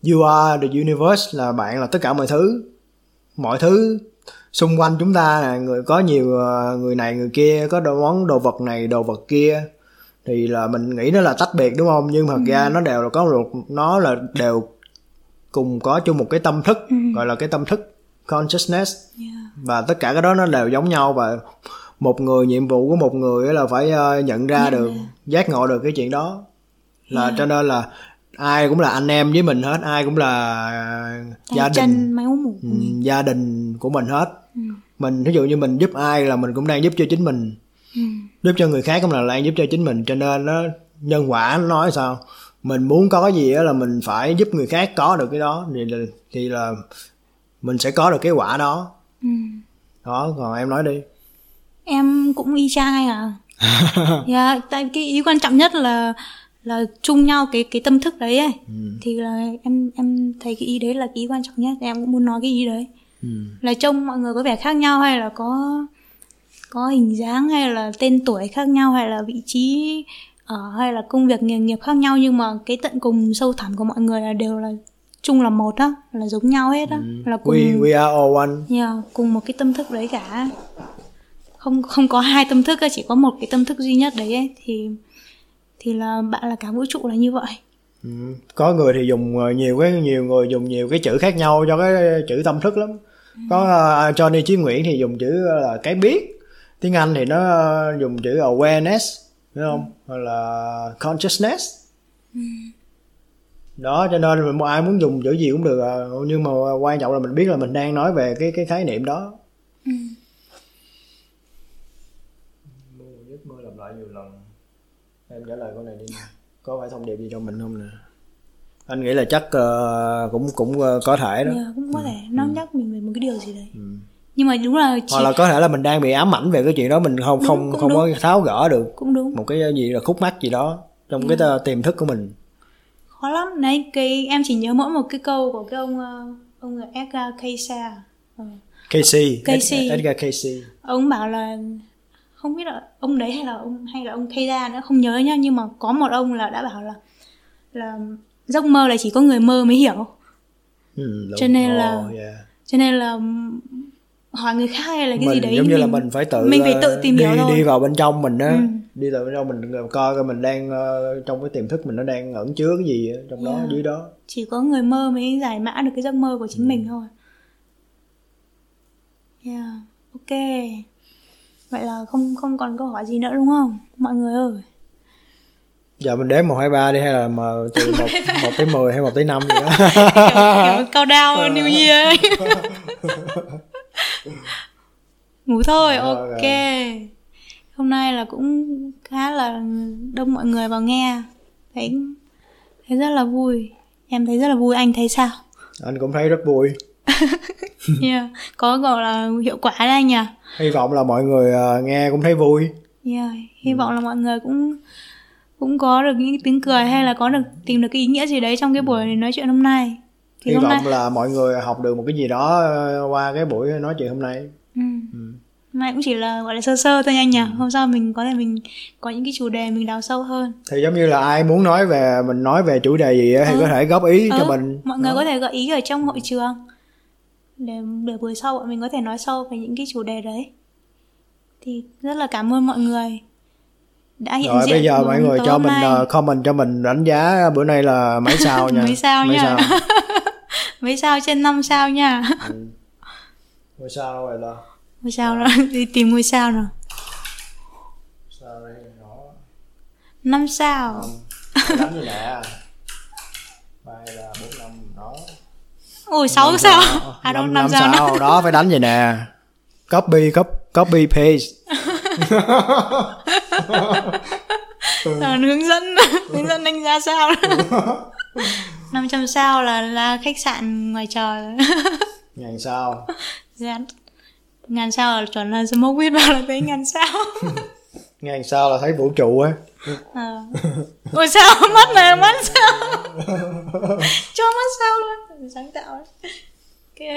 you are the universe là bạn là tất cả mọi thứ. Mọi thứ xung quanh chúng ta nè người có nhiều ờ, người này người kia có đồ món đồ vật này đồ vật kia. Thì là mình nghĩ nó là tách biệt đúng không? Nhưng mà thật ra nó đều là có một nó là đều cùng có chung một cái tâm thức gọi là cái tâm thức consciousness. Yeah. và tất cả cái đó nó đều giống nhau và một người nhiệm vụ của một người là phải ờ, nhận ra được giác ngộ được cái chuyện đó. Là cho nên là ai cũng là anh em với mình hết ai cũng là gia đình. máu mủ ừ, gia đình của mình hết. Mình ví dụ như mình giúp ai là mình cũng đang giúp cho chính mình. Ừ. giúp cho người khác cũng là đang giúp cho chính mình cho nên nó nhân quả nó nói sao? Mình muốn có cái gì á là mình phải giúp người khác có được cái đó thì là, thì là mình sẽ có được cái quả đó. Ừ. đó còn em nói đi. Em cũng y chang anh à yeah, tại cái ý quan trọng nhất là là chung nhau cái cái tâm thức đấy ấy. Ừ. thì là em em thấy cái ý đấy là cái ý quan trọng nhất em cũng muốn nói cái ý đấy. Ừ. là trông mọi người có vẻ khác nhau hay là có có hình dáng hay là tên tuổi khác nhau hay là vị trí ở hay là công việc nghề nghiệp khác nhau nhưng mà cái tận cùng sâu thẳm của mọi người là đều là chung là một á là giống nhau hết á. Là cùng we we are all one. Yeah, cùng một cái tâm thức đấy cả. Không không có hai tâm thức chỉ có một cái tâm thức duy nhất đấy ấy, thì thì là bạn là cả vũ trụ là như vậy ừ. có người thì dùng ờ, nhiều cái nhiều người dùng nhiều cái chữ khác nhau cho cái chữ tâm thức lắm có uh, Johnny Chí Nguyễn thì dùng chữ là cái biết tiếng Anh thì nó dùng chữ awareness đúng không ừ. hoặc là consciousness ừ. đó cho nên mà ai muốn dùng chữ gì cũng được à. nhưng mà quan trọng là mình biết là mình đang nói về cái cái khái niệm đó ừ. giấc mơ lặp lại nhiều lần em trả lời câu này đi có phải thông điệp gì cho mình không nè? Anh nghĩ là chắc uh, cũng cũng uh, có thể đó. Yeah, dạ, cũng có thể. Nó ừ. nhắc mình về một cái điều gì đấy. Ừ. Nhưng mà đúng là chỉ... hoặc là có thể là mình đang bị ám ảnh về cái chuyện đó mình không đúng, không không đúng. có tháo gỡ được cũng đúng. một cái gì là khúc mắc gì đó trong ừ. cái tiềm thức của mình. Khó lắm. Đấy cái em chỉ nhớ mỗi một cái câu của cái ông ờ, ông Edgar Cayce. Ừ. Casey Casey Edgar Casey ông bảo là không biết là ông đấy hay là ông hay là ông Cayce nữa không nhớ nhá nhưng mà có một ông là đã bảo là là giấc mơ là chỉ có người mơ mới hiểu ừ, cho nên là yeah. cho nên là hỏi người khác hay là cái mình, gì đấy giống như mình, là mình phải tự mình phải tự tìm đi, hiểu thôi. đi vào bên trong mình á ừ. đi vào bên trong mình coi coi mình đang uh, trong cái tiềm thức mình nó đang ẩn chứa cái gì trong yeah. đó dưới đó chỉ có người mơ mới giải mã được cái giấc mơ của chính ừ. mình thôi yeah ok vậy là không không còn câu hỏi gì nữa đúng không? Mọi người ơi. Giờ mình đếm một hai ba đi hay là mà từ một một tới mười hay một tới năm gì đó? Kiểu, kiểu cao đao New Year ngủ thôi à, ok. rồi. hôm nay là cũng khá là đông mọi người vào nghe. Thấy thấy rất là vui. Em thấy rất là vui anh thấy sao? Anh cũng thấy rất vui yeah. có gọi là hiệu quả đấy anh nhỉ hy vọng là mọi người uh, nghe cũng thấy vui yeah. hy ừ. vọng là mọi người cũng cũng có được những tiếng cười hay là có được tìm được cái ý nghĩa gì đấy trong cái buổi nói chuyện hôm nay thì hy vọng nay... là mọi người học được một cái gì đó ờ, qua cái buổi nói chuyện hôm nay ừ. ừ. Này cũng chỉ là gọi là sơ sơ thôi anh nhỉ. Ừ. Hôm sau mình có thể mình có những cái chủ đề mình đào sâu hơn. Thì giống như là ai muốn nói về mình nói về chủ đề gì thì ừ. có thể góp ý ừ. cho mình. Mọi người đó. có thể gợi ý ở trong hội trường để để buổi sau bọn mình có thể nói sâu về những cái chủ đề đấy. Thì rất là cảm ơn mọi người đã hiện rồi diện bây giờ mọi người cho mình uh, comment cho mình đánh giá bữa nay là mấy sao nha. Mấy sao mấy nha. sao. mấy sao trên 5 sao nha. Ừ. ngôi sao rồi là ngôi sao rồi. đi tìm ngôi sao nào sao đây đó năm sao. Đánh gì nè ba là bốn năm đó ôi sáu sao? à đâu năm sao, sao đó phải đánh gì nè. Copy copy copy paste. À, hướng dẫn. Hướng dẫn đánh giá sao? 500 sao là là khách sạn ngoài trời. Ngàn sao. Dạ. ngàn sao là chuẩn là smoke weed vào là thấy ngàn sao ngàn sao là thấy vũ trụ á. À. ôi sao mắt này mắt sao? Cho mắt sao luôn. Sáng tạo ok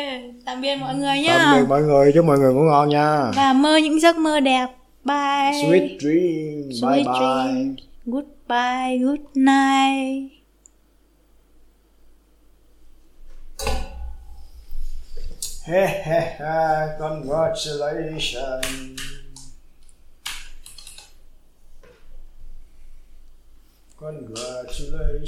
tạm biệt mọi người nhá tạm biệt mọi người chúc mọi người ngủ ngon nha. Và mơ những giấc mơ đẹp. Bye. Sweet dreams sweet bye bye. Dreams. goodbye good night. Hey, hey, hey, congratulations. Congratulations.